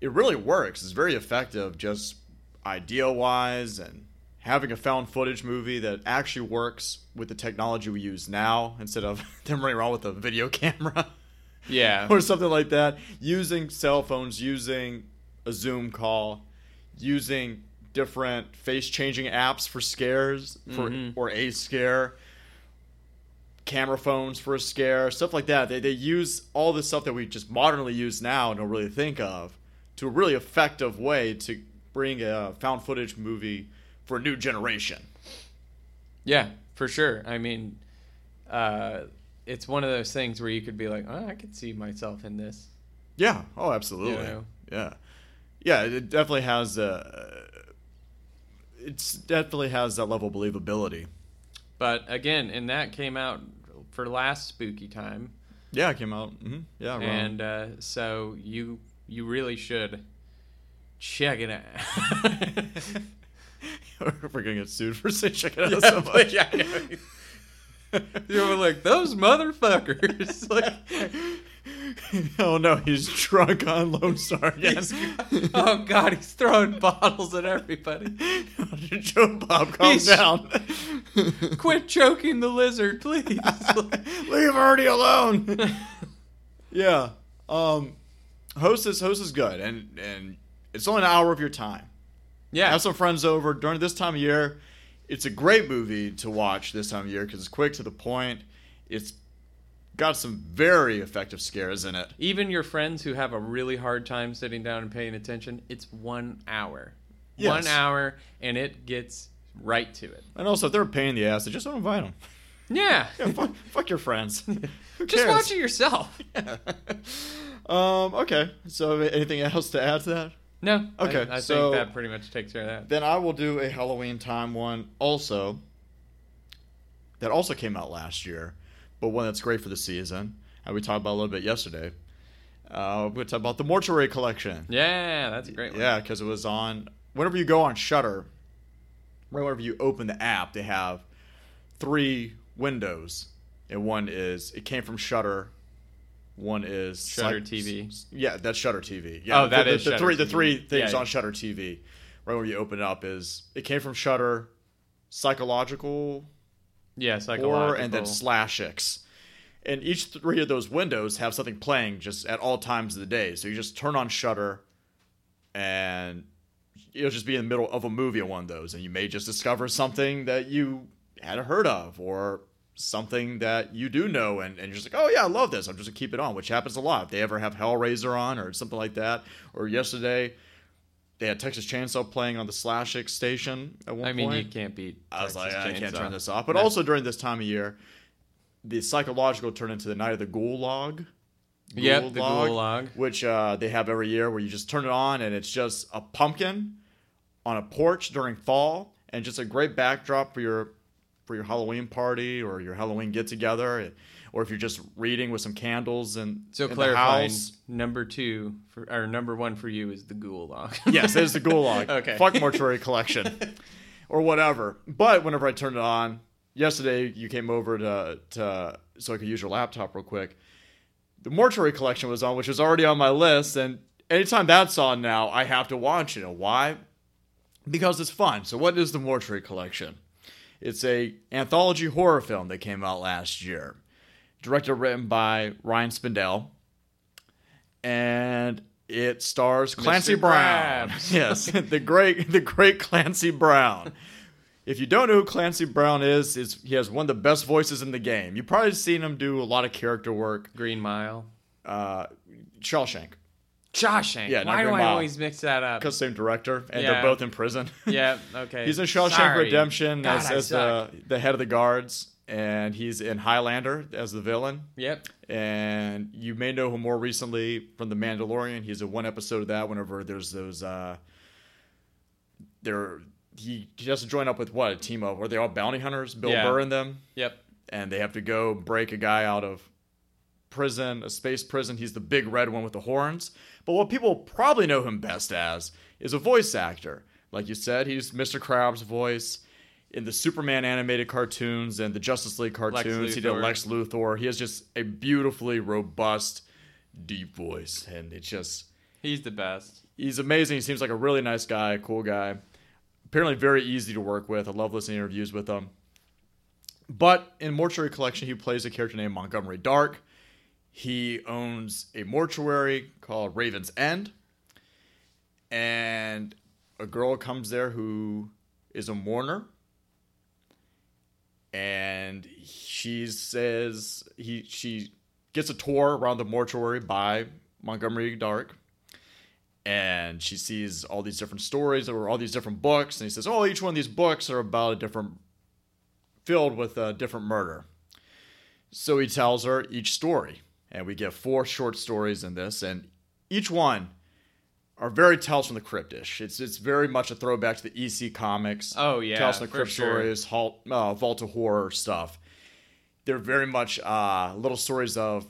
it really works. It's very effective just idea wise and having a found footage movie that actually works with the technology we use now instead of them running around with a video camera Yeah. or something like that. Using cell phones, using a Zoom call, using different face changing apps for scares for Mhm. or a scare, camera phones for a scare, stuff like that. They they use all the stuff that we just modernly use now and don't really think of to a really effective way to bring a found footage movie for a new generation. Yeah, for sure. I mean, uh, it's one of those things where you could be like, oh, I could see myself in this. Yeah. Oh, absolutely. You know? Yeah. Yeah. It definitely has a. It's definitely has that level of believability. But again, and that came out for last spooky time, Yeah, it came out. Mm-hmm. Yeah, wrong. and uh, so you you really should check it out. we're gonna get sued for saying check it out so much. yeah, yeah. you were like those motherfuckers. like, oh no, he's drunk on Lone Star again. oh god, he's throwing bottles at everybody. Joe Bob, calm He's- down. Quit choking the lizard, please. Leave Ernie alone. yeah. Um, host is host is good, and and it's only an hour of your time. Yeah, Have some friends over during this time of year. It's a great movie to watch this time of year because it's quick to the point. It's got some very effective scares in it. even your friends who have a really hard time sitting down and paying attention, it's one hour. Yes. One hour, and it gets right to it. And also, if they're a pain in the ass, just don't invite them. Yeah. Yeah, fuck, fuck your friends. Just cares? watch it yourself. um. Okay. So, anything else to add to that? No. Okay, I, so- think that pretty much takes care of that. Then I will do a Halloween time one also. That also came out last year, but one that's great for the season, and we talked about a little bit yesterday. Uh, we talk about the Mortuary Collection. Yeah, that's a great one. Yeah, because it was on. Whenever you go on Shudder, right whenever you open the app, they have three windows, and one is it came from Shudder. One is Shudder psych- TV. Yeah, that's Shudder TV. Yeah, Oh, that the, is the, three. The three things Yeah. on Shudder TV. Right when you open it up, is it came from Shudder, psychological Yeah, psychological. horror, and then slashix. And each three of those windows have something playing just at all times of the day. So you just turn on Shudder, and you'll just be in the middle of a movie on one of those, and you may just discover something that you hadn't heard of, or something that you do know, and, and you're just like, oh yeah, I love this. I'm just gonna keep it on, which happens a lot. If they ever have Hellraiser on, or something like that, or yesterday. They had Texas Chainsaw playing on the Slashix station at one I mean, point. you can't beat. I was like, Texas I can't turn this off. But No. also during this time of year, the psychological turned into the night of the ghoul log. Yep, the Log. which uh, they have every year, where you just turn it on and it's just a pumpkin on a porch during fall, and just a great backdrop for your for your Halloween party or your Halloween get together, or if you're just reading with some candles and So in the clarifying, house. number two for or number one for you is the Ghoul Log. yes, it is the Gulag. Okay. Fuck Mortuary Collection. or whatever. But whenever I turned it on, yesterday you came over to, to so I could use your laptop real quick. The Mortuary Collection was on, which was already on my list, and anytime that's on now, I have to watch it. Why? Because it's fun. So what is the Mortuary Collection? It's a anthology horror film that came out last year. Directed written by Ryan Spindell. And it stars Clancy Mr. Brown. Krabs. yes, the great the great Clancy Brown. If you don't know who Clancy Brown is, is he has one of the best voices in the game. You've probably seen him do a lot of character work. Green Mile. Uh, Shawshank, Shawshank. Yeah, Why do I always mix that up? because same director, and Yeah. they're both in prison. yeah. Okay. he's in Shawshank Sorry. Redemption God, as, as the the head of the guards, and he's in Highlander as the villain. Yep. and you may know him more recently from The Mandalorian. He's in one episode of that. Whenever there's those, uh, there he he has to join up with what a team of? Were they all bounty hunters? Bill Yeah. Burr and them, Yep. and they have to go break a guy out of prison, a space prison. He's the big red one with the horns. But what people probably know him best as is a voice actor. Like you said, he's Mr. Krabs' voice in the Superman animated cartoons and the Justice League cartoons. He did Lex Luthor. He has just a beautifully robust, deep voice, and it's just He's the best. he's amazing. He seems like a really nice guy, cool guy. Apparently, very easy to work with. I love listening to interviews with him. But in Mortuary Collection, he plays a character named Montgomery Dark. He owns a mortuary called Raven's End. And a girl comes there who is a mourner. And she says he she gets a tour around the mortuary by Montgomery Dark and she sees all these different stories or all these different books and he says oh each one of these books are about a different filled with a different murder so he tells her each story and we get four short stories in this and each one are very tales from the cryptish it's it's very much a throwback to the ec comics Oh yeah. tales from the crypt sure. stories halt, uh, vault of horror stuff they're very much uh, little stories of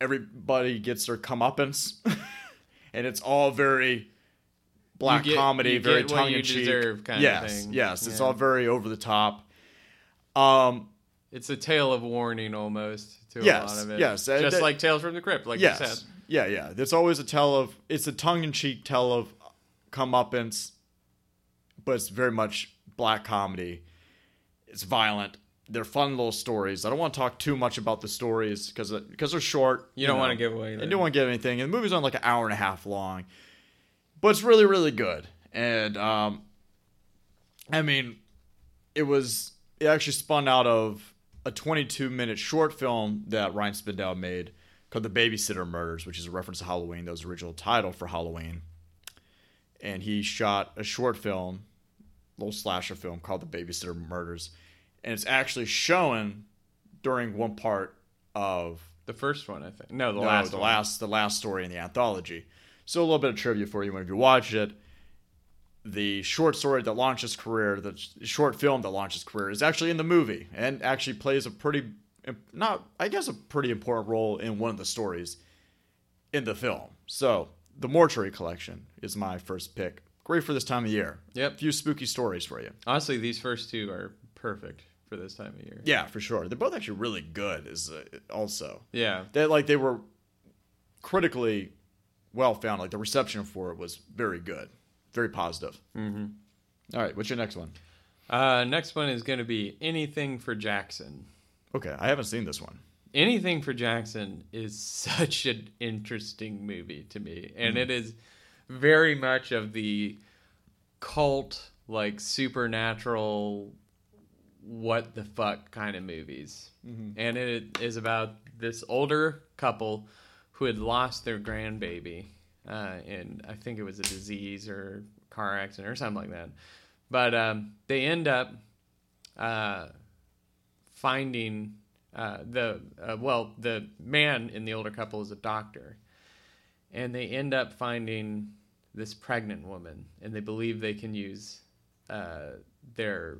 everybody gets their comeuppance and it's all very black get- comedy, very tongue in cheek. deserve kind of yes, thing. yes, it's all very over the top. Um, It's a tale of warning almost to a Yes, lot of it. yes, Just that- like Tales from the Crypt, like you said. yeah, yeah. There's always a tell of it's a tongue in cheek tell of comeuppance, but it's very much black comedy. It's violent. They're fun little stories. I don't want to talk too much about the stories because because they're short. You don't know. want to give away. I don't want to give anything. And the movie's on like an hour and a half long, but it's really, really good. And um, I mean, it was it actually spun out of a 22 minute short film that Ryan Spindell made called The Babysitter Murders, which is a reference to Halloween. That was the original title for Halloween. And he shot a short film, little slasher film called The Babysitter Murders, and it's actually shown during one part of The first one, I think. No, the no, last the one. last the last story in the anthology. So a little bit of trivia for you when you watch it. The short story that launched his career, the short film that launched his career, is actually in the movie and actually plays a pretty, not I guess a pretty important role in one of the stories. in the film. So the Mortuary Collection is my first pick. Great for this time of year. Yep. A few spooky stories for you. Honestly, these first two are perfect for this time of year. Yeah, for sure. They're both actually really good. Is uh, also Yeah. they like they were critically well found. Like the reception for it was very good, very positive. Mm-hmm. All right, what's your next one? Uh, next one is going to be Anything for Jackson. Okay, I haven't seen this one. Anything for Jackson is such an interesting movie to me, and it is very much of the cult, like supernatural, what the fuck kind of movies. And it is about this older couple who had lost their grandbaby, uh, and I think it was a disease or car accident or something like that. But um, they end up uh, finding uh, the uh, well, the man in the older couple is a doctor, and they end up finding this pregnant woman, and they believe they can use uh, their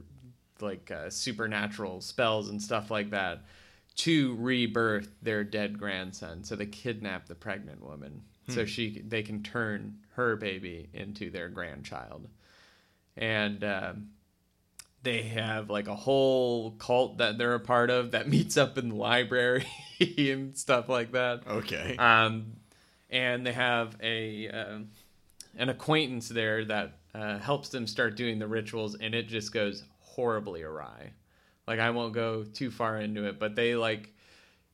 like uh, supernatural spells and stuff like that to rebirth their dead grandson. So they kidnap the pregnant woman, so she they can turn her baby into their grandchild, and. Um, they have like a whole cult that they're a part of that meets up in the library and stuff like that. Okay. Um, and they have a um an acquaintance there that uh, helps them start doing the rituals, and it just goes horribly awry. Like I won't go too far into it, but they like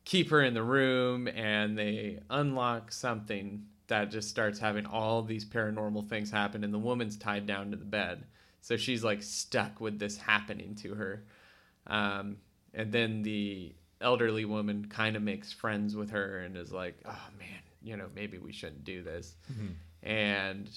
keep her in the room and they unlock something that just starts having all these paranormal things happen, and the woman's tied down to the bed, so she's like stuck with this happening to her. Um, and then the elderly woman kind of makes friends with her and is like, "Oh man, you know, maybe we shouldn't do this." And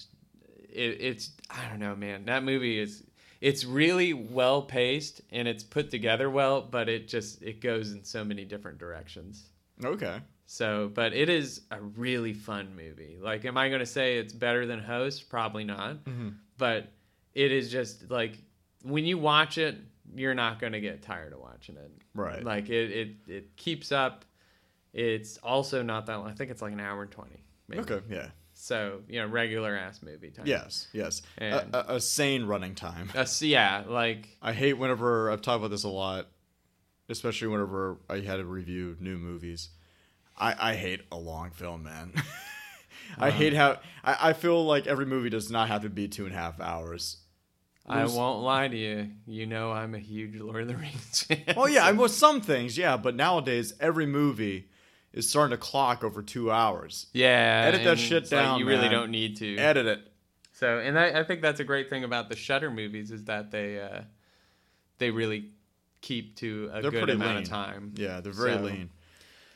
it, it's I don't know, man. That movie is it's really well paced and it's put together well, but it just it goes in so many different directions. okay. So, but it is a really fun movie. Like, am I going to say it's better than Host? Probably not. Mm-hmm. But it is just like when you watch it, you're not going to get tired of watching it. Right. Like it, it, it keeps up. It's also not that long. I think it's like an hour and twenty. Maybe. Okay. Yeah. So you know, regular ass movie time. Yes. Yes. A, And- a, a sane running time. So yeah, like I hate whenever I've talked about this a lot, especially whenever I had to review new movies. I, I hate a long film, man. I hate how I, I feel like every movie does not have to be two and a half hours. I won't lie to you. You know, I'm a huge Lord of the Rings fan. Oh yeah, I mean, with some things, yeah, but nowadays every movie is starting to clock over two hours. yeah. Edit that shit it's like down, you really man. don't need to. Edit it. So, and I, I think that's a great thing about the Shudder movies is that they uh, they really keep to a They're good amount lean. of time. Yeah, they're very So- lean.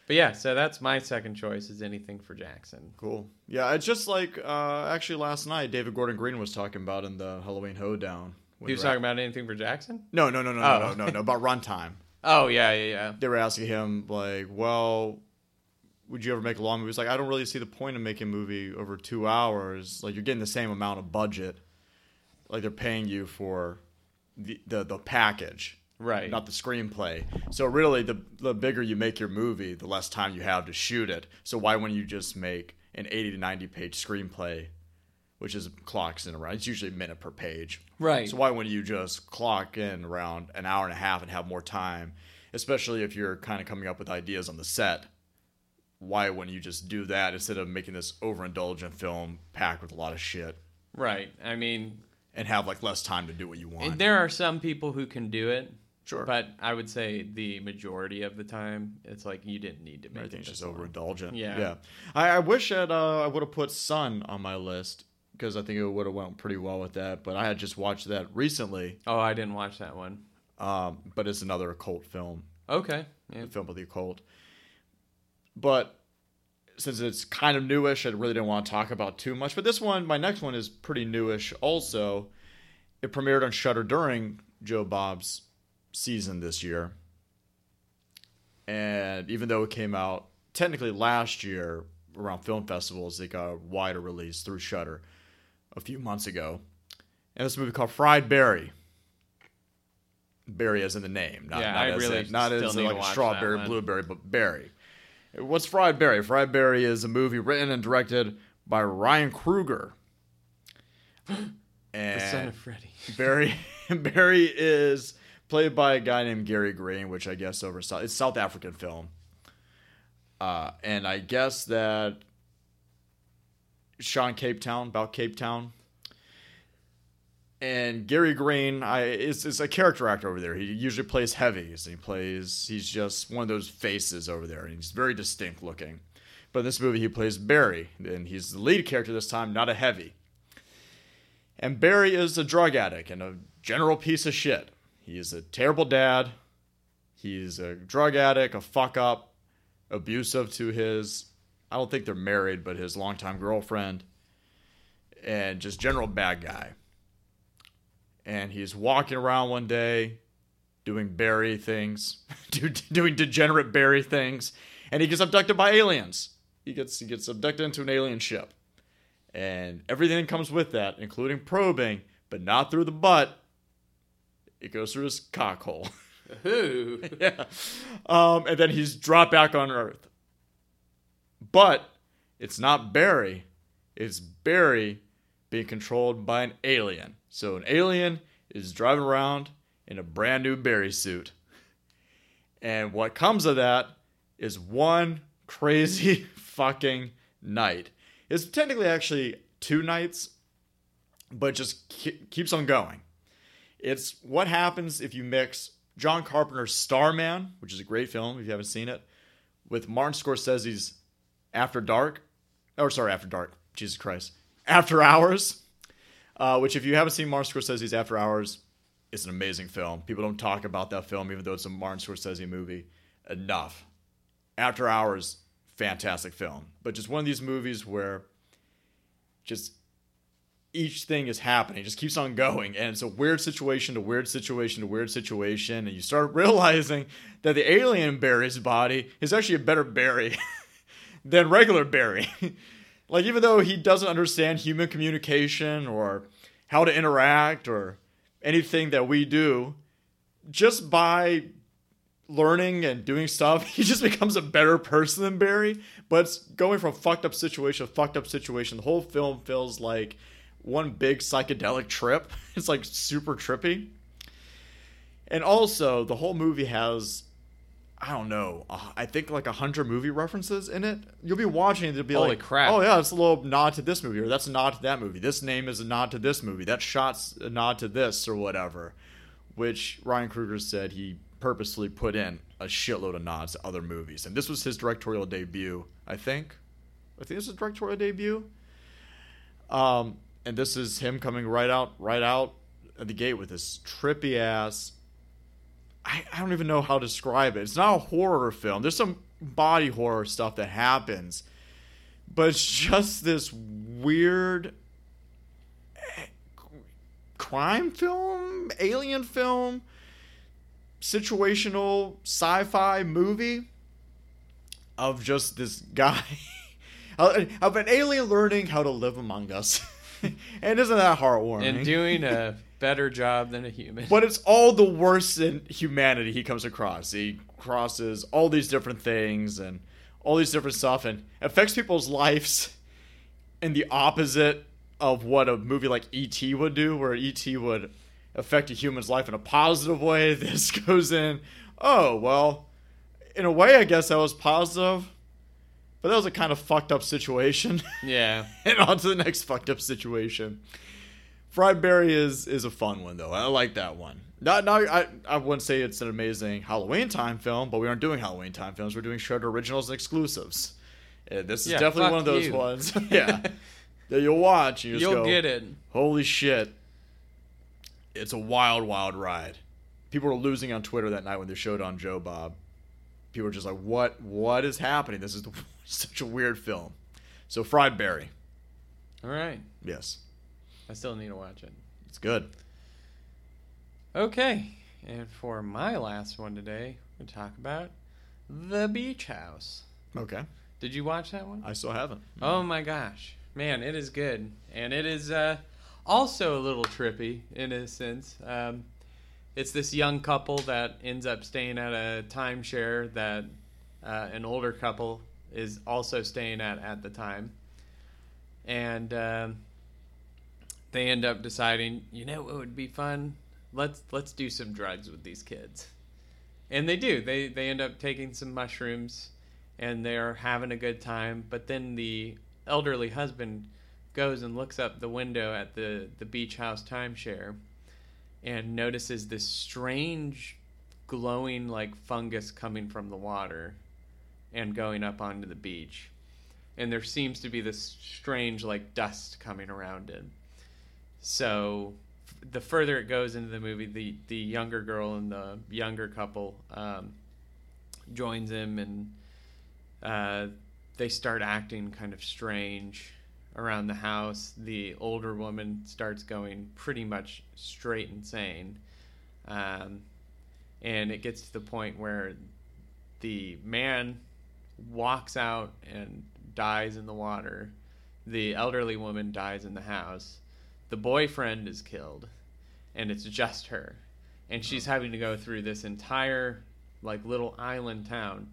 But yeah, so that's my second choice is anything for Jackson. Cool. Yeah, it's just like uh, actually last night David Gordon Green was talking about in the Halloween Hoedown. He was talking about anything for Jackson? No, no, no, no, Oh. no, no, no, no, about runtime. Oh yeah, yeah, yeah. They were asking him like, "Well, would you ever make a long movie?" He's like, "I don't really see the point of making a movie over two hours. Like, you're getting the same amount of budget. Like, they're paying you for the the, the package, Right. not the screenplay. So really, the the bigger you make your movie, the less time you have to shoot it. So why wouldn't you just make an 80 to 90 page screenplay?" Which is clocks in around. It's usually a minute per page. Right. So why wouldn't you just clock in around an hour and a half and have more time, especially if you're kind of coming up with ideas on the set? Why wouldn't you just do that instead of making this overindulgent film packed with a lot of shit Right. I mean, and have like less time to do what you want? there are some people who can do it, sure, but I would say the majority of the time, it's like you didn't need to make everything's it just long. overindulgent. Yeah. yeah. I, I wish that uh, I would have put Son on my list because I think it would have went pretty well with that. But I had just watched that recently. Oh, I didn't watch that one. Um, but it's another occult film. Okay. Yeah. the film of the occult. But since it's kind of newish, I really didn't want to talk about too much. But this one, my next one, is pretty newish also. It premiered on Shudder during Joe Bob's season this year. And even though it came out technically last year around film festivals, it got a wider release through Shudder a few months ago. And this movie called Fried Barry. Barry as in the name, not, Yeah, not I as really in- not as like a strawberry, blueberry, but berry. What's Fried Barry? Fried Barry is a movie written and directed by Ryan Kruger. and The son of Freddy. Barry Barry is played by a guy named Gary Green, which I guess over it's South African film. Uh, and I guess that Sean Cape Town about Cape Town. And Gary Green, I is, is a character actor over there. He usually plays heavies. He plays. He's just one of those faces over there, and he's very distinct looking. But in this movie, he plays Barry, and he's the lead character this time, not a heavy. And Barry is a drug addict and a general piece of shit. He is a terrible dad. He's a drug addict, a fuck up, abusive to his, I don't think they're married, but his longtime girlfriend, and just general bad guy. And he's walking around one day doing Barry things, doing degenerate Barry things, and he gets abducted by aliens. He gets he gets abducted into an alien ship and everything that comes with that, including probing, but not through the butt. It goes through his cock hole. Ooh. yeah. Um, and then he's dropped back on Earth. But it's not Barry. It's Barry being controlled by an alien. So an alien is driving around in a brand new Barry suit. And what comes of that is one crazy fucking night. It's technically actually two nights, but just ke- keeps on going. It's what happens if you mix John Carpenter's Starman, which is a great film if you haven't seen it, with Martin Scorsese's After Dark. Or sorry, After Dark. Jesus Christ. After Hours, uh, which if you haven't seen Martin Scorsese's After Hours, it's an amazing film. People don't talk about that film, even though it's a Martin Scorsese movie, enough. After Hours, fantastic film. But just one of these movies where just each thing is happening, it just keeps on going, and it's a weird situation to weird situation to weird situation, and you start realizing that the alien Barry's body is actually a better Barry than regular Barry. like even though he doesn't understand human communication or how to interact or anything that we do, just by learning and doing stuff, he just becomes a better person than Barry. But it's going from fucked up situation to fucked up situation. The whole film feels like one big psychedelic trip. It's like super trippy. And also, the whole movie has, I don't know, I think like a hundred movie references in it. You'll be watching, it, it'll be Holy like, crap. oh yeah, it's a little nod to this movie, or that's a nod to that movie. This name is a nod to this movie. That shot's a nod to this, or whatever. Which Ryan Kruger said he purposely put in a shitload of nods to other movies. And this was his directorial debut, I think. I think this is his directorial debut. Um, and this is him coming right out, right out at the gate with this trippy ass. I, I don't even know how to describe it. It's not a horror film. There's some body horror stuff that happens, but it's just this weird eh, crime film, alien film, situational sci-fi movie of just this guy of an alien learning how to live among us. and isn't that heartwarming? And doing a better job than a human. But it's all the worse in humanity he comes across. He crosses all these different things and all these different stuff and affects people's lives in the opposite of what a movie like E.T. would do, where E.T. would affect a human's life in a positive way. This goes in, oh, well, in a way, I guess that was positive, but that was a kind of fucked up situation. Yeah. and on to the next fucked up situation. Fried Barry is is a fun one though. I like that one. Not, not I, I wouldn't say it's an amazing Halloween time film, but we aren't doing Halloween time films. We're doing Shudder originals and exclusives. And this is Yeah, definitely one of those you. ones. yeah. That you'll watch and you go, get it. Holy shit. It's a wild, wild ride. People were losing on Twitter that night when they showed on Joe Bob. People were just like, "What? What is happening? This is the, such a weird film." So, Fried Barry, All right. yes, I still need to watch it. it's good. Okay. And for my last one today, to talk about The Beach House. Okay, Did you watch that one? I still haven't. Oh my gosh. Man, it is good. And it is uh, also a little trippy in a sense. Um, it's this young couple that ends up staying at a timeshare that uh, an older couple is also staying at at the time, and um, they end up deciding, you know, it would be fun? Let's let's do some drugs with these kids, and they do. They they end up taking some mushrooms, and they're having a good time. But then the elderly husband goes and looks up the window at the the beach house timeshare, and notices this strange glowing like fungus coming from the water and going up onto the beach. And there seems to be this strange like dust coming around it. So f- the further it goes into the movie, the the younger girl and the younger couple um, joins him, and uh, they start acting kind of strange around the house. The older woman starts going pretty much straight insane. Um, and it gets to the point where the man walks out and dies in the water. The elderly woman dies in the house. The boyfriend is killed, and it's just her. And she's having to go through this entire like little island town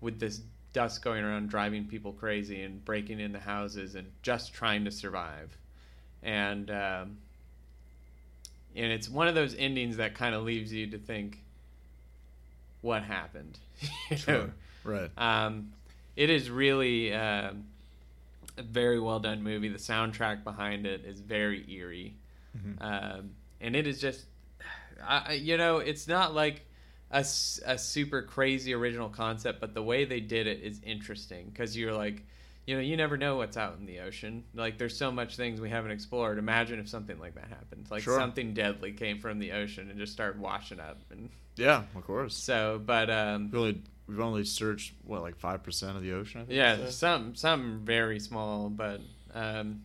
with this dust going around driving people crazy and breaking into houses and just trying to survive. And um, and it's one of those endings that kind of leaves you to think what happened. You know? Right. Um, it is really um a very well done movie. The soundtrack behind it is very eerie, Mhm. um, and it is just, I, you know, it's not like a, a super crazy original concept, but the way they did it is interesting because you're like, you know, you never know what's out in the ocean. Like, there's so much things we haven't explored. Imagine if something like that happened, like Sure. something deadly came from the ocean and just started washing up, and Yeah, of course. so, but um, We only we've only searched what like five percent of the ocean. I think Yeah, some some very small, but um,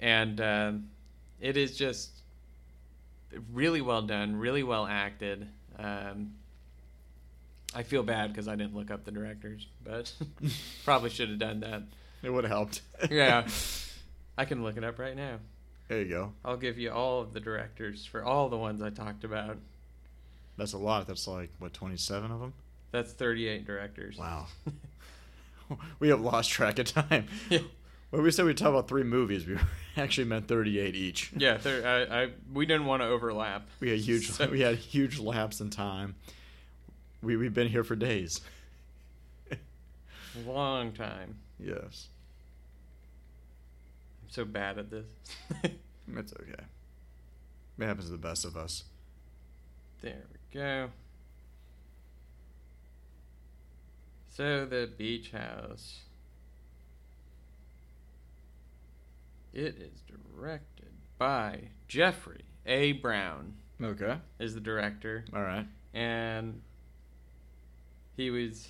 and um it is just really well done, really well acted. Um, I feel bad because I didn't look up the directors, but probably should have done that. it would have helped. Yeah, I can look it up right now. there you go. I'll give you all of the directors for all the ones I talked about. That's a lot. That's like what twenty seven of them. That's 38 directors. Wow. we have lost track of time. Yeah. When we said we'd talk about three movies, we actually meant thirty eight each. Yeah, there, I, I, we didn't want to overlap. We had huge. So- we had huge lapse in time. We we've been here for days. Long time. yes, I'm so bad at this. it's okay. It happens to the best of us. there we go. So the beach house. It is directed by Jeffrey A. Brown Okay. is the director, All right. and he was.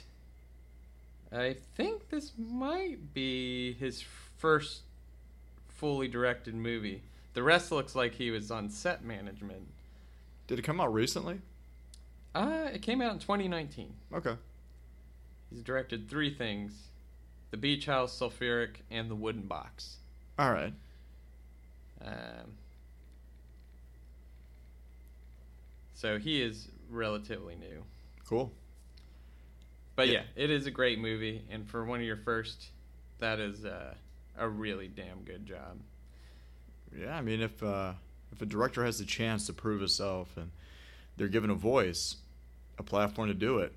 I think this might be his first fully directed movie. The rest looks like he was on set management. Did it come out recently? Uh, it came out in 2019. Okay. He's directed three things: The Beach House, Sulfuric, and The Wooden Box. All right. Um, so he is relatively new, Cool. but Yeah. yeah, it is a great movie, and for one of your first, that is uh, a really damn good job. Yeah, I mean, if uh, if a director has the chance to prove himself and they're given a voice, a platform to do it,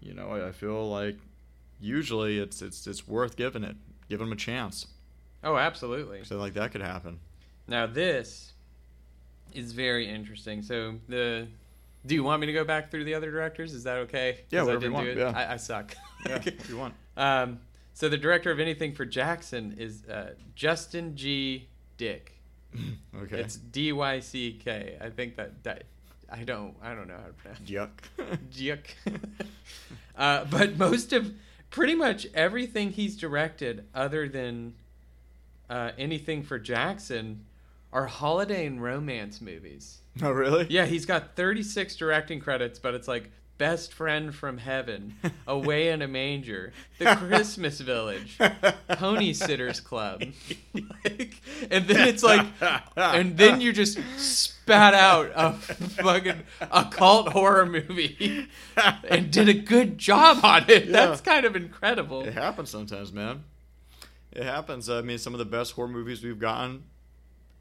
you know, I, I feel like usually it's it's it's worth giving it, giving them a chance. Oh, absolutely. So like that could happen. Now this is very interesting. So the do you want me to go back through the other directors? Is that okay? Yeah, whatever you want, it. yeah. I, I suck. Yeah, if you want. Um, so the director of anything for Jackson is uh, Justin G. Dyck. okay. It's D Y C K. I think that, that I don't I don't know how to pronounce. Yuck. Yuck. uh, but most of pretty much everything he's directed, other than uh, anything for Jackson, are holiday and romance movies. oh really? Yeah, he's got 36 directing credits, but it's like Best Friend from Heaven, Away in a Manger, The Christmas Village, Pony Sitters Club. like, and then it's like, and then you're just spat out a fucking occult horror movie and did a good job on it. Yeah. That's kind of incredible. It happens sometimes, man. It happens. I mean, some of the best horror movies we've gotten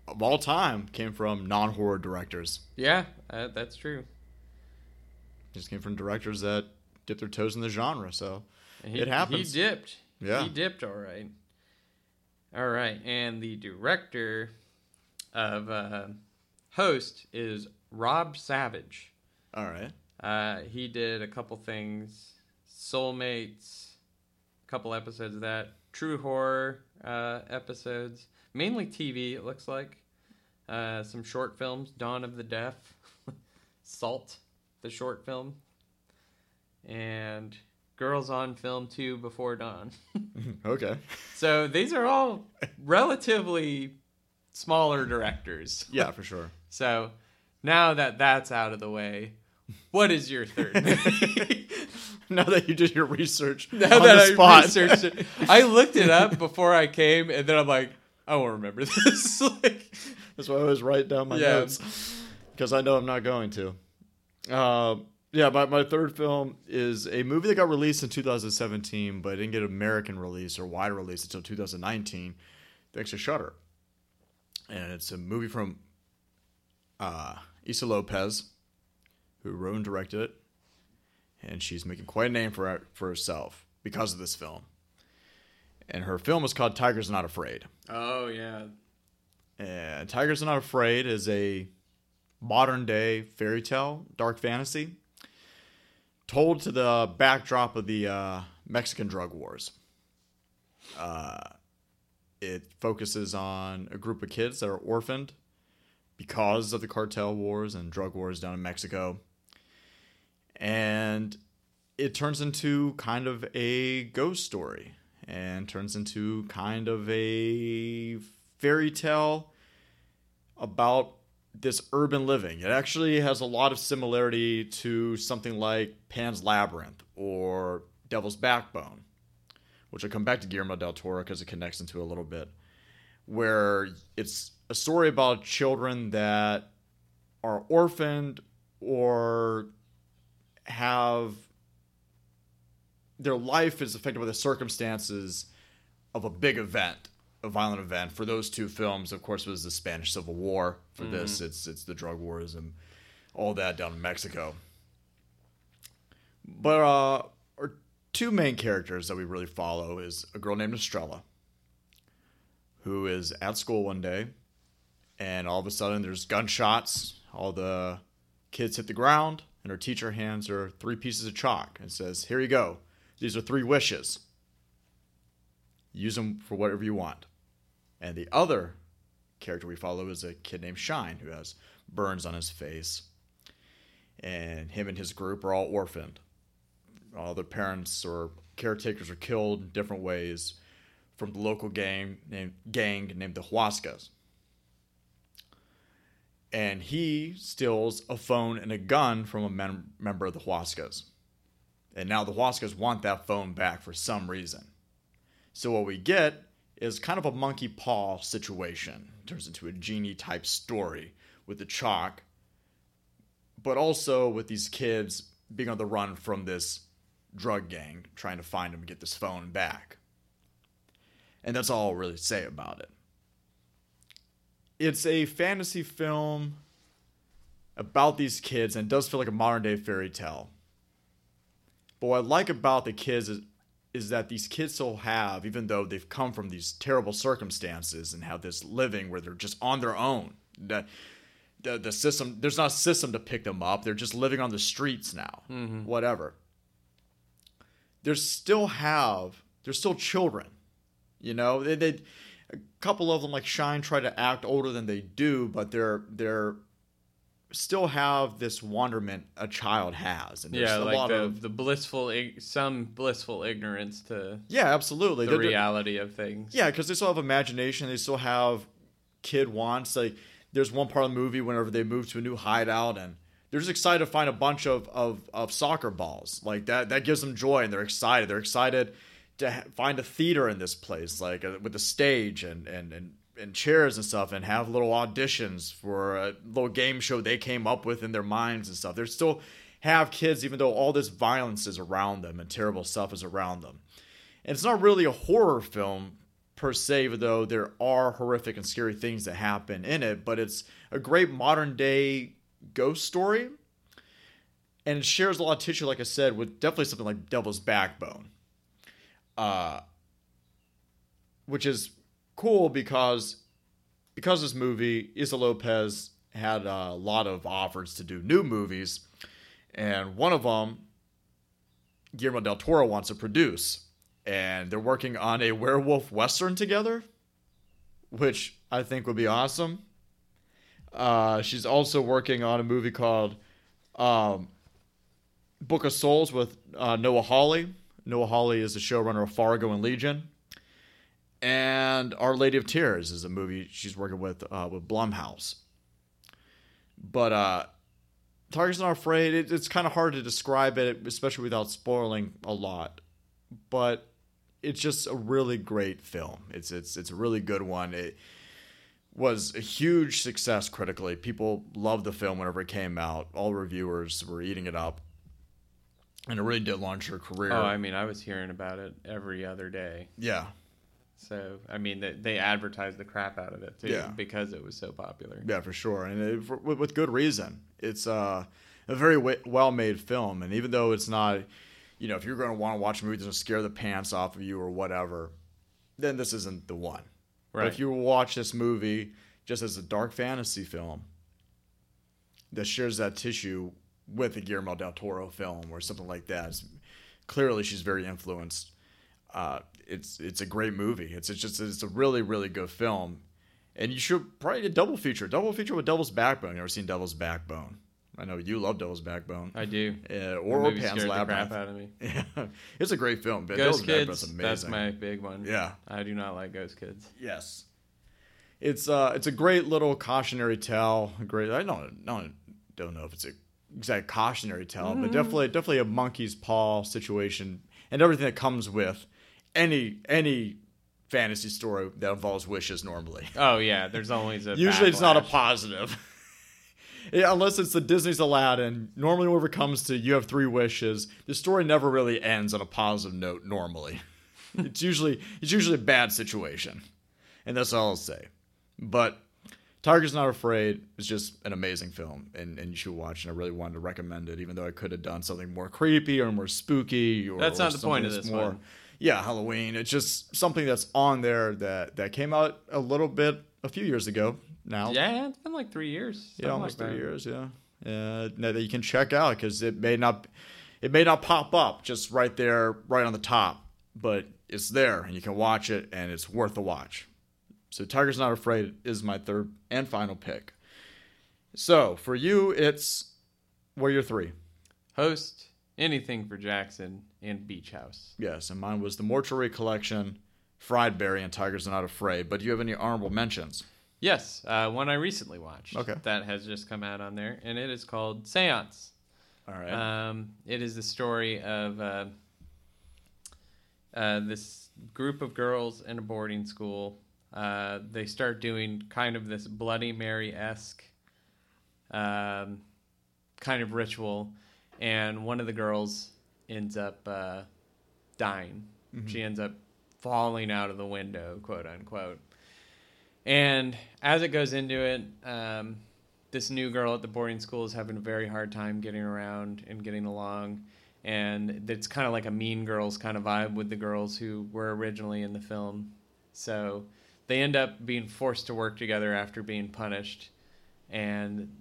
of all time came from non-horror directors. Yeah, uh, that's true. Just came from directors that dip their toes in the genre. So He, It happens. He dipped. Yeah. He dipped all right. All right. And the director of uh, Host is Rob Savage. all right, Uh, he did a couple things Soulmates, a couple episodes of that, True Horror uh, episodes, mainly TV, it looks like. Uh, some short films, Dawn of the Deaf, Salt, the short film, and Girls on Film 2 Before Dawn. okay, so these are all relatively smaller directors. yeah, for sure. So now that that's out of the way, what is your third movie? now that you did your research now on that the I spot, researched it, I looked it up before I came, and then I'm like, I won't remember this. like, That's why I always write down my Yeah. notes because I know I'm not going to. Uh, yeah, my, my third film is a movie that got released in 2017, but didn't get American release or wide release until 2019, thanks to Shudder. And it's a movie from uh, Issa Lopez, who wrote and directed it, and she's making quite a name for for herself because of this film. And her film is called Tigers Not Afraid. oh yeah, And Tigers Not Afraid is a modern day fairy tale, dark fantasy, told to the backdrop of the uh, Mexican drug wars. Uh, it focuses on a group of kids that are orphaned because of the cartel wars and drug wars down in Mexico. And it turns into kind of a ghost story and turns into kind of a fairy tale about this urban living. It actually has a lot of similarity to something like Pan's Labyrinth or Devil's Backbone, which I'll come back to Guillermo del Toro because it connects into a little bit, where it's a story about children that are orphaned or have their life is affected by the circumstances of a big event, a violent event. For those two films, of course, was the Spanish Civil War. For this, it's it's the drug wars and all that down in Mexico. But uh, our two main characters that we really follow is a girl named Estrella, who is at school one day, and all of a sudden there's gunshots. All the kids hit the ground, and her teacher hands her three pieces of chalk and says, "Here you go. These are three wishes. Use them for whatever you want." And the other character we follow is a kid named Shine who has burns on his face. And him and his group are all orphaned. All their parents or caretakers are killed in different ways from the local gang named gang named the Huascas. And he steals a phone and a gun from a mem- member of the Huascas. And now the Huascas want that phone back for some reason. So what we get is kind of a monkey paw situation. turns into a genie type story with the chalk, but also with these kids being on the run from this drug gang trying to find him and get this phone back. And that's all I'll really say about it. It's a fantasy film about these kids and it does feel like a modern day fairy tale. But what I like about the kids is is that these kids still have, even though they've come from these terrible circumstances and have this living where they're just on their own. That the the system there's not a system to pick them up. They're just living on the streets now. Mm-hmm. Whatever. They still have they're still children. You know, they, they a couple of them like Shine try to act older than they do, but they're they're still have this wonderment a child has. And there's yeah, a like lot the of the blissful some blissful ignorance to yeah, absolutely. the They're- they're- reality of things. Yeah, because they still have imagination. They still have kid wants. Like there's one part of the movie whenever they move to a new hideout and they're just excited to find a bunch of, of, of soccer balls. Like that that gives them joy and they're excited. They're excited to ha- find a theater in this place, like uh, with a stage and, and and and chairs and stuff and have little auditions for a little game show they came up with in their minds and stuff. They're still have kids even though all this violence is around them and terrible stuff is around them. And it's not really a horror film per se, though there are horrific and scary things that happen in it, but it's a great modern day ghost story. And it shares a lot of tissue, like I said, with definitely something like Devil's Backbone. Uh, which is cool because because this movie, Issa Lopez had a lot of offers to do new movies, and one of them, Guillermo del Toro wants to produce, and they're working on a werewolf western together, which I think would be awesome. Uh, she's also working on a movie called um, Book of Souls with uh, Noah Hawley. Noah Hawley is the showrunner of Fargo and Legion and Our Lady of Tears is a movie she's working with uh, with Blumhouse. But uh, Tigers Not Afraid, it, it's kind of hard to describe it, especially without spoiling a lot. But it's just a really great film. It's it's it's a really good one. It was a huge success critically. People loved the film whenever it came out. All reviewers were eating it up. And it really did launch her career. Oh, I mean, I was hearing about it every other day. yeah, So, I mean, they, they advertised the crap out of it too Yeah. because it was so popular. Yeah, for sure, and it, for, with, good reason. It's uh, a very w- well-made film, and even though it's not, you know, if you're going to want to watch a movie that's going to scare the pants off of you or whatever, then this isn't the one. But Right. if you watch this movie just as a dark fantasy film that shares that tissue with a Guillermo del Toro film or something like that, clearly she's very influenced. Uh, it's it's a great movie. It's, it's just it's a really really good film, and you should probably a double feature, double feature with Devil's Backbone. You ever seen Devil's Backbone? I know you love Devil's Backbone. I do. The or, Pan's Labyrinth. crap out of me. Yeah, it's a great film. but Ghost Devil's Kids, amazing. that's my big one. Yeah. I do not like Ghost Kids. Yes. It's uh it's a great little cautionary tale. Great I don't don't don't know if it's a exact cautionary tale, but definitely definitely a monkey's paw situation and everything that comes with any any fantasy story that involves wishes normally. Oh yeah, there's always a. Usually it's not a positive. Yeah, unless it's the Disney's Aladdin, normally whenever it comes to you have three wishes, the story never really ends on a positive note normally. it's usually it's usually a bad situation. And that's all I'll say. But Tiger's Not Afraid is just an amazing film and, and you should watch and I really wanted to recommend it, even though I could have done something more creepy or more spooky or That's or not the point of this more one. Yeah, Halloween. It's just something that's on there that that came out a little bit a few years ago now. Yeah, it's been like three years. Yeah, almost like three that. years. Yeah, uh, that you can check out because it may not, it may not pop up just right there, right on the top, but it's there and you can watch it and it's worth the watch. So Tiger's Not Afraid is my third and final pick. So for you, it's what are your three? Host, anything for Jackson, and Beach House. Yes, and mine was the Mortuary Collection, Fried Barry, and Tigers Are Not Afraid. But do you have any honorable mentions? Yes, uh, one I recently watched. Okay. That has just come out on there, and it is called Seance. All right. Um, it is the story of uh, uh, this group of girls in a boarding school. Uh, they start doing kind of this Bloody Mary esque um, kind of ritual, and one of the girls ends up uh, dying. She ends up falling out of the window, quote unquote. And as it goes into it, um, this new girl at the boarding school is having a very hard time getting around and getting along. And it's kind of like a mean girls kind of vibe with the girls who were originally in the film. So they end up being forced to work together after being punished. And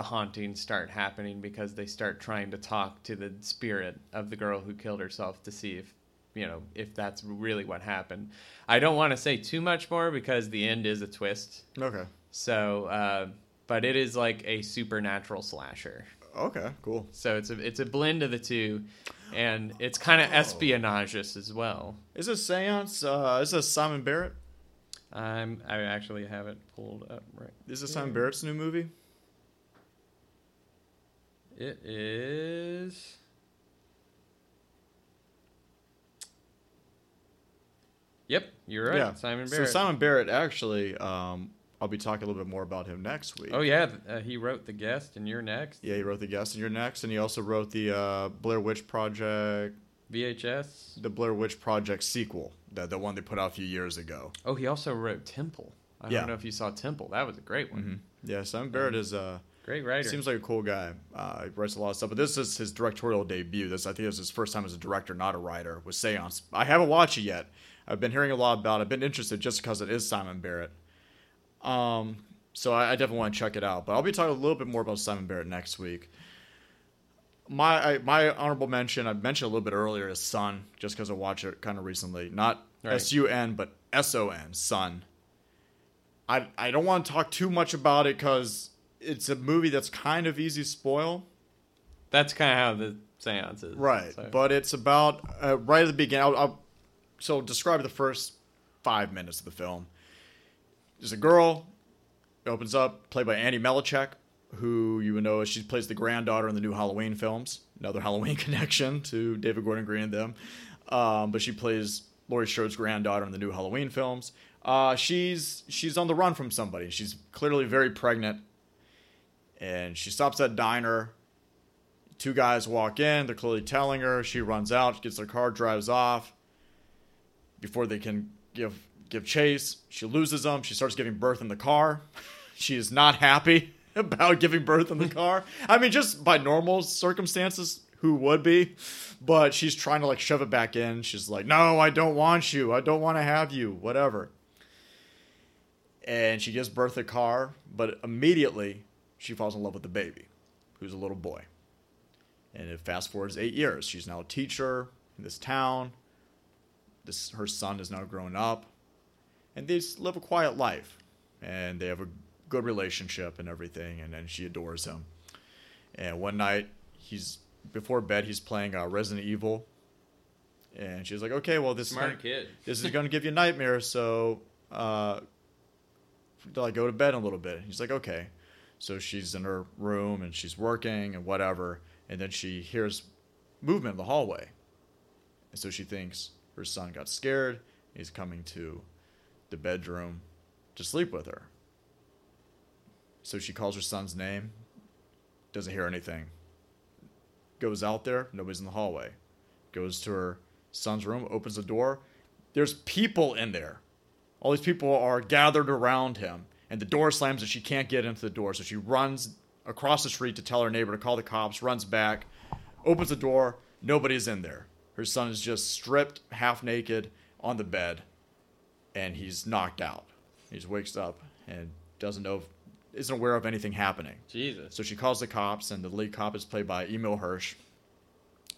the hauntings start happening because they start trying to talk to the spirit of the girl who killed herself to see if you know if that's really what happened i don't want to say too much more because the end is a twist okay. so uh, but it is like a supernatural slasher Okay. Cool. so it's a it's a blend of the two and it's kind of espionage as well Is this Seance? Uh, is this Simon Barrett? i'm i actually have it pulled up right Is this Simon Barrett's new movie? It is Yep, You're right. Yeah, Simon So Barrett. Simon Barrett actually, um, I'll be talking a little bit more about him next week. oh yeah, uh, he wrote the guest, and you're next. Yeah, he wrote the guest, and you're next, and he also wrote the uh, Blair Witch Project, VHS. the Blair Witch Project sequel, the the one they put out a few years ago. Oh, he also wrote Temple. I Yeah. don't know if you saw Temple. That was a great one. hmm Yeah, Simon Barrett is uh, Great writer. seems like a cool guy. Uh, he writes a lot of stuff, but this is his directorial debut. This I think this is his first time as a director, not a writer, with Seance. I haven't watched it yet. I've been hearing a lot about. it. I've been interested just because it is Simon Barrett. Um, so I, I definitely want to check it out. But I'll be talking a little bit more about Simon Barrett next week. My I, my honorable mention, I mentioned a little bit earlier, is Son, just because I watched it kind of recently. Not. S U N, but S O N, Son. I I don't want to talk too much about it because it's a movie that's kind of easy to spoil. That's kind of how the seance is. Right, so. but it's about uh, right at the beginning. I'll, I'll so describe the first five minutes of the film. There's a girl opens up, played by Andi Matichak, who you would know she plays the granddaughter in the new Halloween films. Another Halloween connection to David Gordon Green and them. Um, but she plays Laurie Strode's granddaughter in the new Halloween films. Uh, she's she's on the run from somebody. She's clearly very pregnant, and she stops at diner. Two guys walk in. They're clearly telling her. She runs out, gets her car, drives off. Before they can give give chase, she loses them. She starts giving birth in the car. she is not happy about giving birth in the car. I mean, just by normal circumstances, who would be? But she's trying to like shove it back in. She's like, "No, I don't want you. I don't want to have you. Whatever." And she gives birth a car, but immediately she falls in love with the baby, who's a little boy. And it fast forwards eight years. She's now a teacher in this town. This her son is now grown up, and they live a quiet life, and they have a good relationship and everything. And then she adores him. And one night, he's before bed, he's playing uh, Resident Evil, and she's like, "Okay, well, this is smart gonna- kid. this is going to give you nightmares, so uh, I go to bed a little bit? He's like, okay. So she's in her room and she's working and whatever, and then she hears movement in the hallway, and so she thinks her son got scared. He's coming to the bedroom to sleep with her. So she calls her son's name, doesn't hear anything. Goes out there, nobody's in the hallway. Goes to her son's room, opens the door. There's people in there. All these people are gathered around him, and the door slams and she can't get into the door. So she runs across the street to tell her neighbor to call the cops, runs back, opens the door, nobody's in there. Her son is just stripped, half naked, on the bed, and he's knocked out. He just wakes up and doesn't know, isn't aware of anything happening. Jesus. So she calls the cops, and the lead cop is played by Emile Hirsch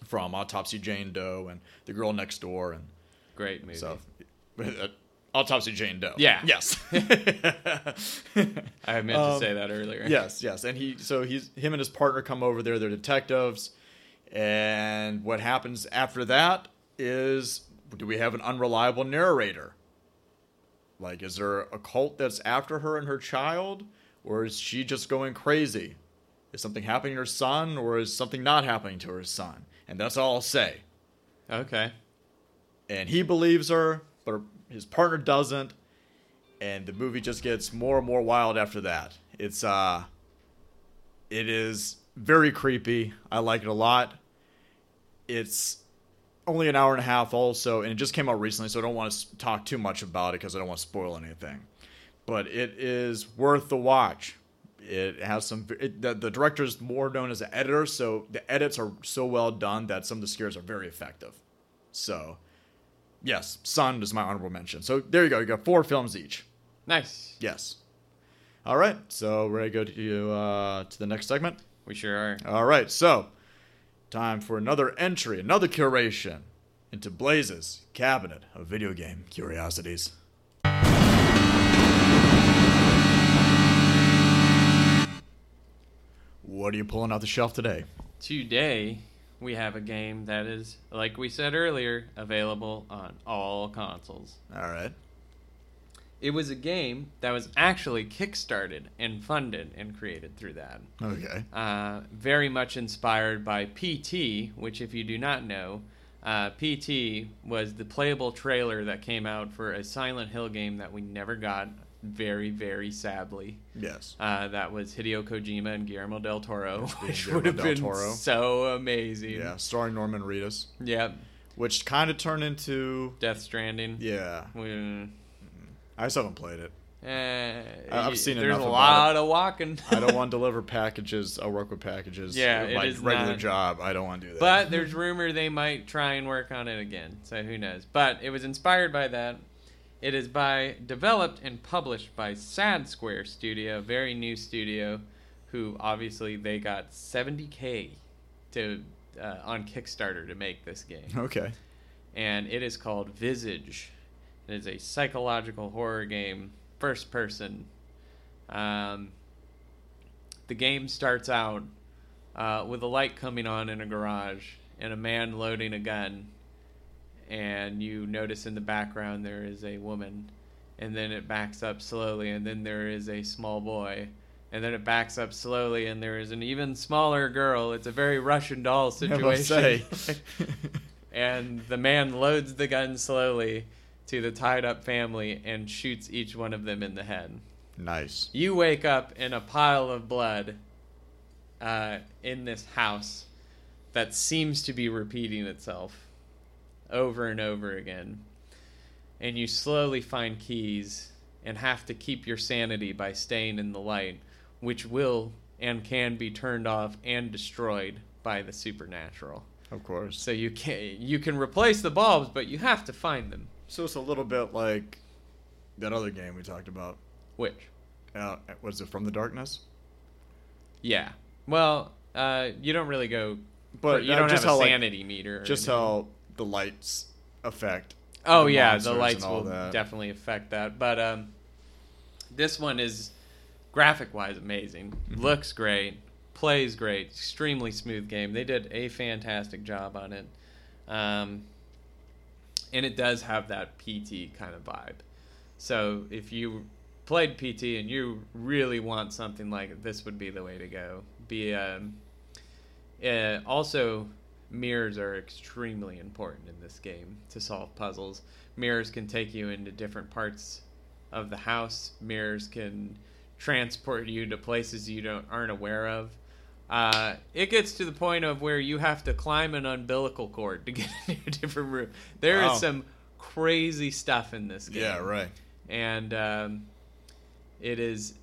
from Autopsy Jane Doe and The Girl Next Door, and Great movie. so Autopsy Jane Doe. Yeah. Yes. I meant Um, to say that earlier. yes. Yes. And he, so he's him and his partner come over there. They're detectives, and what happens after that is, do we have an unreliable narrator? Like, is there a cult that's after her and her child, or is she just going crazy? Is something happening to her son, or is something not happening to her son? And that's all I'll say. Okay. and he believes her, his partner doesn't, and the movie just gets more and more wild after that. It's uh, it is very creepy. I like it a lot. It's only an hour and a half, also, and it just came out recently, so I don't want to talk too much about it because I don't want to spoil anything. But it is worth the watch. It has some. It, the, the director is more known as an editor, so the edits are so well done that some of the scares are very effective. So, yes, Son is my honorable mention. So there you go. You got four films each. Nice. Yes. All right. So we're gonna go to uh, to the next segment. We sure are. All right. So time for another entry, another curation into Blaze's cabinet of video game curiosities. What are you pulling out the shelf today? Today, we have a game that is, like we said earlier, available on all consoles. All right. It was a game that was actually kickstarted and funded and created through that. Okay. Uh, very much inspired by PT, which, if you do not know, Uh, PT was the playable trailer that came out for a Silent Hill game that we never got, very, very sadly. Yes. Uh, that was Hideo Kojima and Guillermo del Toro, Yes, which Guillermo would have del been Toro. so amazing. Yeah, starring Norman Reedus, Yep. which kind of turned into Death Stranding. yeah. We- I just haven't played it. eh, I've seen There's enough a lot of walking. I don't want to deliver packages. I work with packages. Yeah, it my regular not- job. I don't want to do that. But there's rumor they might try and work on it again. So who knows? But it was inspired by that. It is by developed and published by Sad Square Studio, a very new studio, who obviously they got 70k to uh, on Kickstarter to make this game, okay. and it is called Visage. It is a psychological horror game, first person. Um, the game starts out uh, with a light coming on in a garage and a man loading a gun. And you notice in the background there is a woman. And then it backs up slowly, and then there is a small boy. And then it backs up slowly, and there is an even smaller girl. It's a very Russian doll situation. and the man loads the gun slowly to the tied up family and shoots each one of them in the head. nice. You wake up in a pile of blood uh, in this house that seems to be repeating itself over and over again. And you slowly find keys and have to keep your sanity by staying in the light, which will and can be turned off and destroyed by the supernatural. Of course. So you can you can replace the bulbs, but you have to find them. So it's a little bit like that other game we talked about. Which, Uh, was it From the Darkness? yeah. Well, uh, you don't really go. But you don't just have a how, like, sanity meter. just anything. how the lights affect. Oh the yeah, the lights will that. definitely affect that. But um, this one is graphic wise amazing. Mm-hmm. Looks great, plays great, extremely smooth game. They did a fantastic job on it, um, and it does have that PT kind of vibe. So if you played PT and you really want something like it, this would be the way to go. Be um, uh, also mirrors are extremely important in this game to solve puzzles. Mirrors can take you into different parts of the house. Mirrors can transport you to places you don't aren't aware of. Uh, it gets to the point of where you have to climb an umbilical cord to get into a different room. There is Wow. some crazy stuff in this game Yeah, right. and um, it is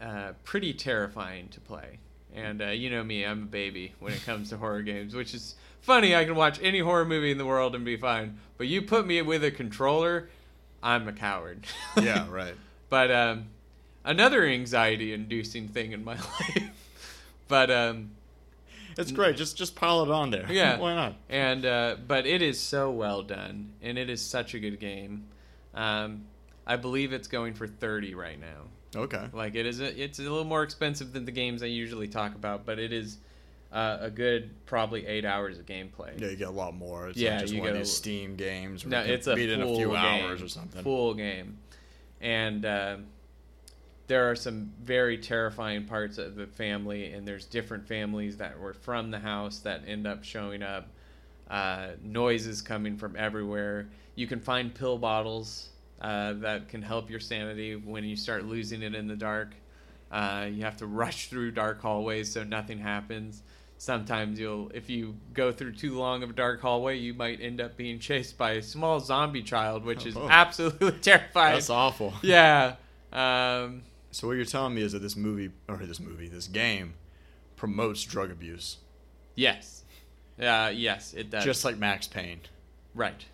uh, pretty terrifying to play. And uh, you know me, I'm a baby when it comes to horror games, which is funny. I can watch any horror movie in the world and be fine, but you put me with a controller, I'm a coward. Yeah, right. but um, another anxiety-inducing thing in my life. but um, It's great. Just just pile it on there. Yeah. Why not? and uh, but it is so well done, and it is such a good game. Um, I believe it's going for thirty right now. Okay. Like it is, a, it's a little more expensive than the games I usually talk about, but it is uh, a good probably eight hours of gameplay. Yeah, you get a lot more. It's Yeah, not just you one of get a- these Steam games. Where No, you it's a beat in a few game, hours or something. Full game, and uh, there are some very terrifying parts of the family, and there's different families that were from the house that end up showing up. Uh, noises coming from everywhere. You can find pill bottles uh, that can help your sanity when you start losing it in the dark. Uh, you have to rush through dark hallways so nothing happens. Sometimes you'll, if you go through too long of a dark hallway, you might end up being chased by a small zombie child, which is Oh. absolutely terrifying. That's awful. Yeah. Um, So what you're telling me is that this movie or this movie, this game, promotes drug abuse, yes. Uh, yes, it does. just like Max Payne. Right.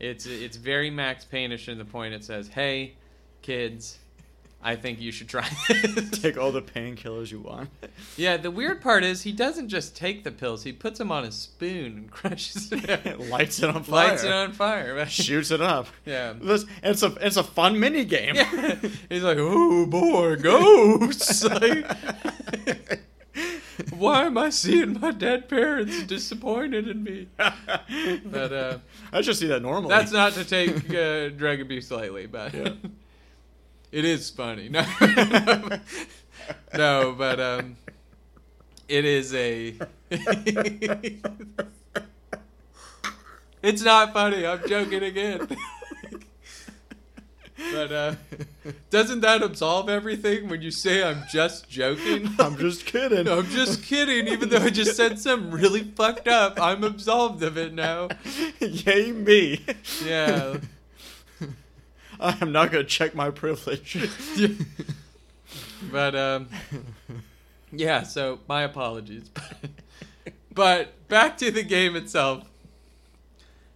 It's it's very Max Payne-ish in the point it says, "Hey, kids, I think you should try this." Take all the painkillers you want. yeah, the weird part is he doesn't just take the pills; he puts them on a spoon and crushes it, Lights it on fire. lights it on fire. Shoots it up. Yeah. This, it's a it's a fun mini game. Yeah. He's like, "Oh boy, ghosts!" Like, Why am I seeing my dead parents disappointed in me? But uh, I just see that normally. That's not to take uh, drug abuse lightly, but Yeah. It is funny. No, no, but um, it is a. It's not funny. I'm joking again. but uh, doesn't that absolve everything when you say I'm just joking? I'm just kidding. I'm just kidding. Even though I just said something really fucked up, I'm absolved of it now. Yay me. Yeah. I'm not gonna check my privilege. But um, yeah. So my apologies. but back to the game itself.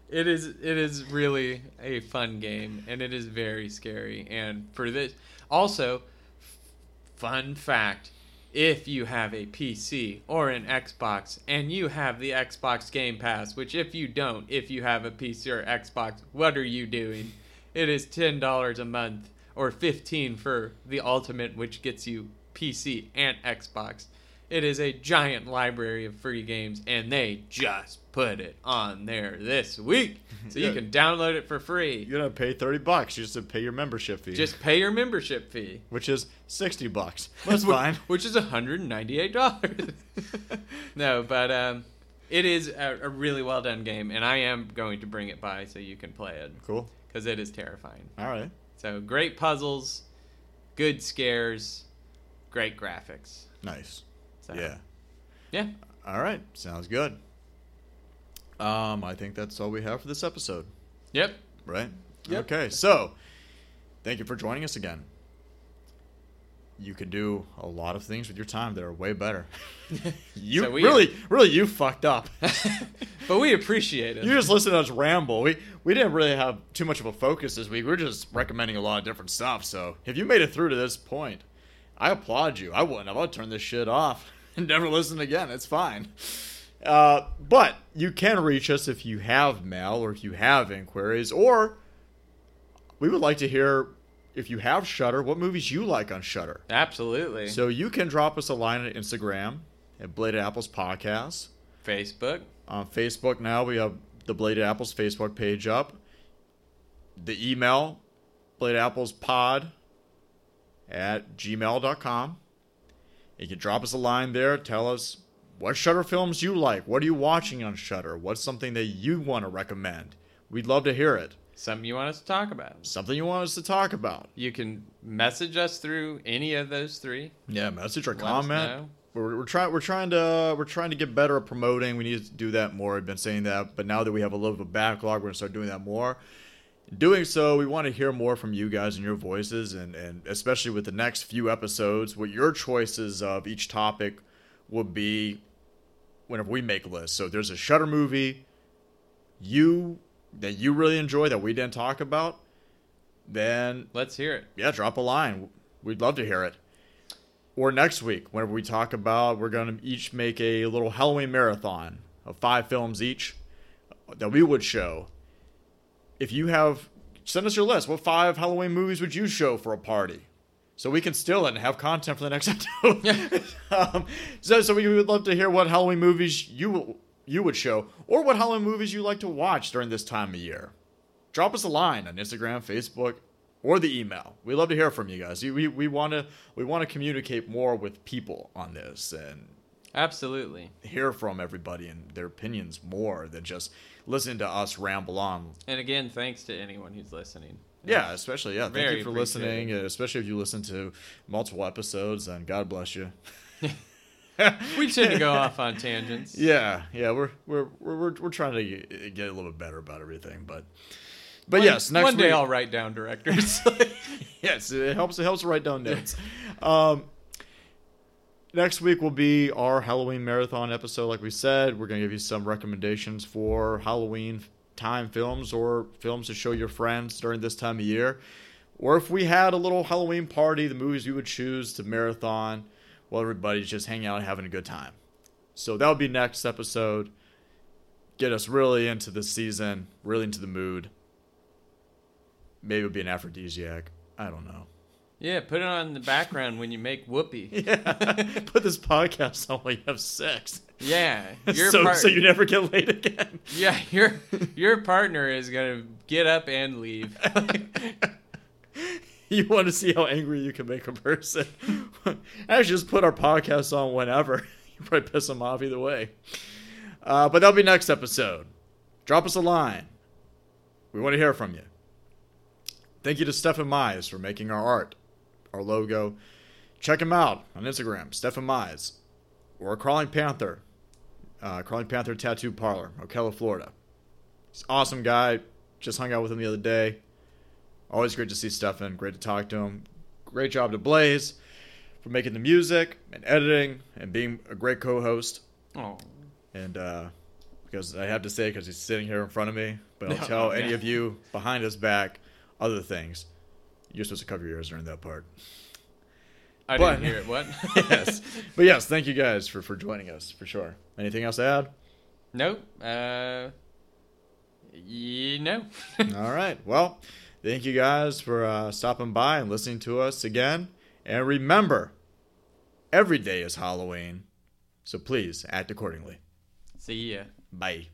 It is it is really a fun game and it is very scary and for this also fun fact if you have a PC or an Xbox and you have the Xbox Game Pass which if you don't if you have a PC or Xbox what are you doing it is $10 a month or 15 for the ultimate which gets you PC and Xbox it is a giant library of free games, and they just put it on there this week. So Yeah. you can download it for free. You're gonna pay thirty bucks. You just have to pay your membership fee, Just pay your membership fee. which is sixty bucks. That's fine. Which is $198. no, but um, it is a, a really well done game, and I am going to bring it by so you can play it Cool. because it is terrifying. All right. So great puzzles, good scares, great graphics. Nice. So, Yeah. Yeah. All right. Sounds good. Um, I think that's all we have for this episode, Yep. right? Yep. Okay. So, thank you for joining us again. You could do a lot of things with your time that are way better. you So we- really, really, you fucked up. but we appreciate it. You just listen to us ramble. We we didn't really have too much of a focus this week. We are just recommending a lot of different stuff. So if you made it through to this point, I applaud you. I wouldn't have. I'd turn this shit off and never listen again. It's fine. Uh, but you can reach us if you have mail or if you have inquiries, or we would like to hear if you have Shudder, what movies you like on Shudder. Absolutely. So you can drop us a line on Instagram at Bladed Apples Podcast. Facebook. On Facebook now, we have the Bladed Apples Facebook page up. The email, Bladed Apples Pod at gmail.com. You can drop us a line there. Tell us what Shudder films you like. What are you watching on Shudder? What's something that you want to recommend? We'd love to hear it. Something you want us to talk about. Something you want us to talk about. You can message us through any of those three. Yeah, message or Let comment. We're, we're trying. We're trying to. We're trying to get better at promoting. We need to do that more. I've been saying that, but now that we have a little bit of a backlog, we're gonna start doing that more. In doing so, we want to hear more from you guys and your voices, and and especially with the next few episodes, what your choices of each topic would be. Whenever we make lists, so there's a Shudder movie, you that you really enjoy that we didn't talk about, then Let's hear it. yeah, drop a line. We'd love to hear it. Or next week, whenever we talk about, we're going to each make a little Halloween marathon of five films each that we would show. If you have, send us your list. What five Halloween movies would you show for a party? So we can steal it and have content for the next episode. um, so, so we would love to hear what Halloween movies you you would show, or what Halloween movies you like to watch during this time of year drop us a line on Instagram, Facebook, or the email. We love to hear from you guys. We we want to we want to communicate more with people on this and Absolutely. hear from everybody and their opinions more than just listening to us ramble on. And again, thanks to anyone who's listening. Yeah, especially yeah. Thank Very you for listening, especially if you listen to multiple episodes. And God bless you. We tend to go off on tangents. Yeah, yeah, we're we're we're we're, trying to get get a little bit better about everything, but but One- yes, next one day week, I'll write down directors. yes, it helps. It helps write down notes. um, next week will be our Halloween marathon episode. Like we said, we're gonna give you some recommendations for Halloween time films or films to show your friends during this time of year. Or if we had a little Halloween party, the movies we would choose to marathon while everybody's just hanging out and having a good time. So that'll be next episode. Get us really into the season, really into the mood. Maybe it'll be an aphrodisiac. I don't know. yeah, put it on the background when you make whoopee. Yeah, put this podcast on while you have sex. Yeah, your so, part- so you never get laid again. yeah, your your partner is gonna get up and leave. you want to see how angry you can make a person. Actually, just put our podcast on whenever. You probably piss them off either way. Uh, but that'll be next episode. drop us a line. We want to hear from you. Thank you to Stefan Mize for making our art, our logo. Check him out on Instagram, Stefan Mize, or Crawling Panther, uh, Crawling Panther Tattoo Parlor, Ocala, Florida. He's awesome guy. Just hung out with him the other day. Always great to see Stefan. Great to talk to him. Great job to Blaze for making the music and editing and being a great co-host. Oh. And uh, because I have to say, because he's sitting here in front of me, but I'll No, tell yeah. any of you behind his back other things. You're supposed to cover your ears during that part. I But- didn't hear it. What? yes, but yes, thank you guys for for joining us for sure. Anything else to add? Nope. Uh. You know. All right. Well, thank you guys for uh, stopping by and listening to us again. And remember, every day is Halloween, so please act accordingly. See ya. Bye.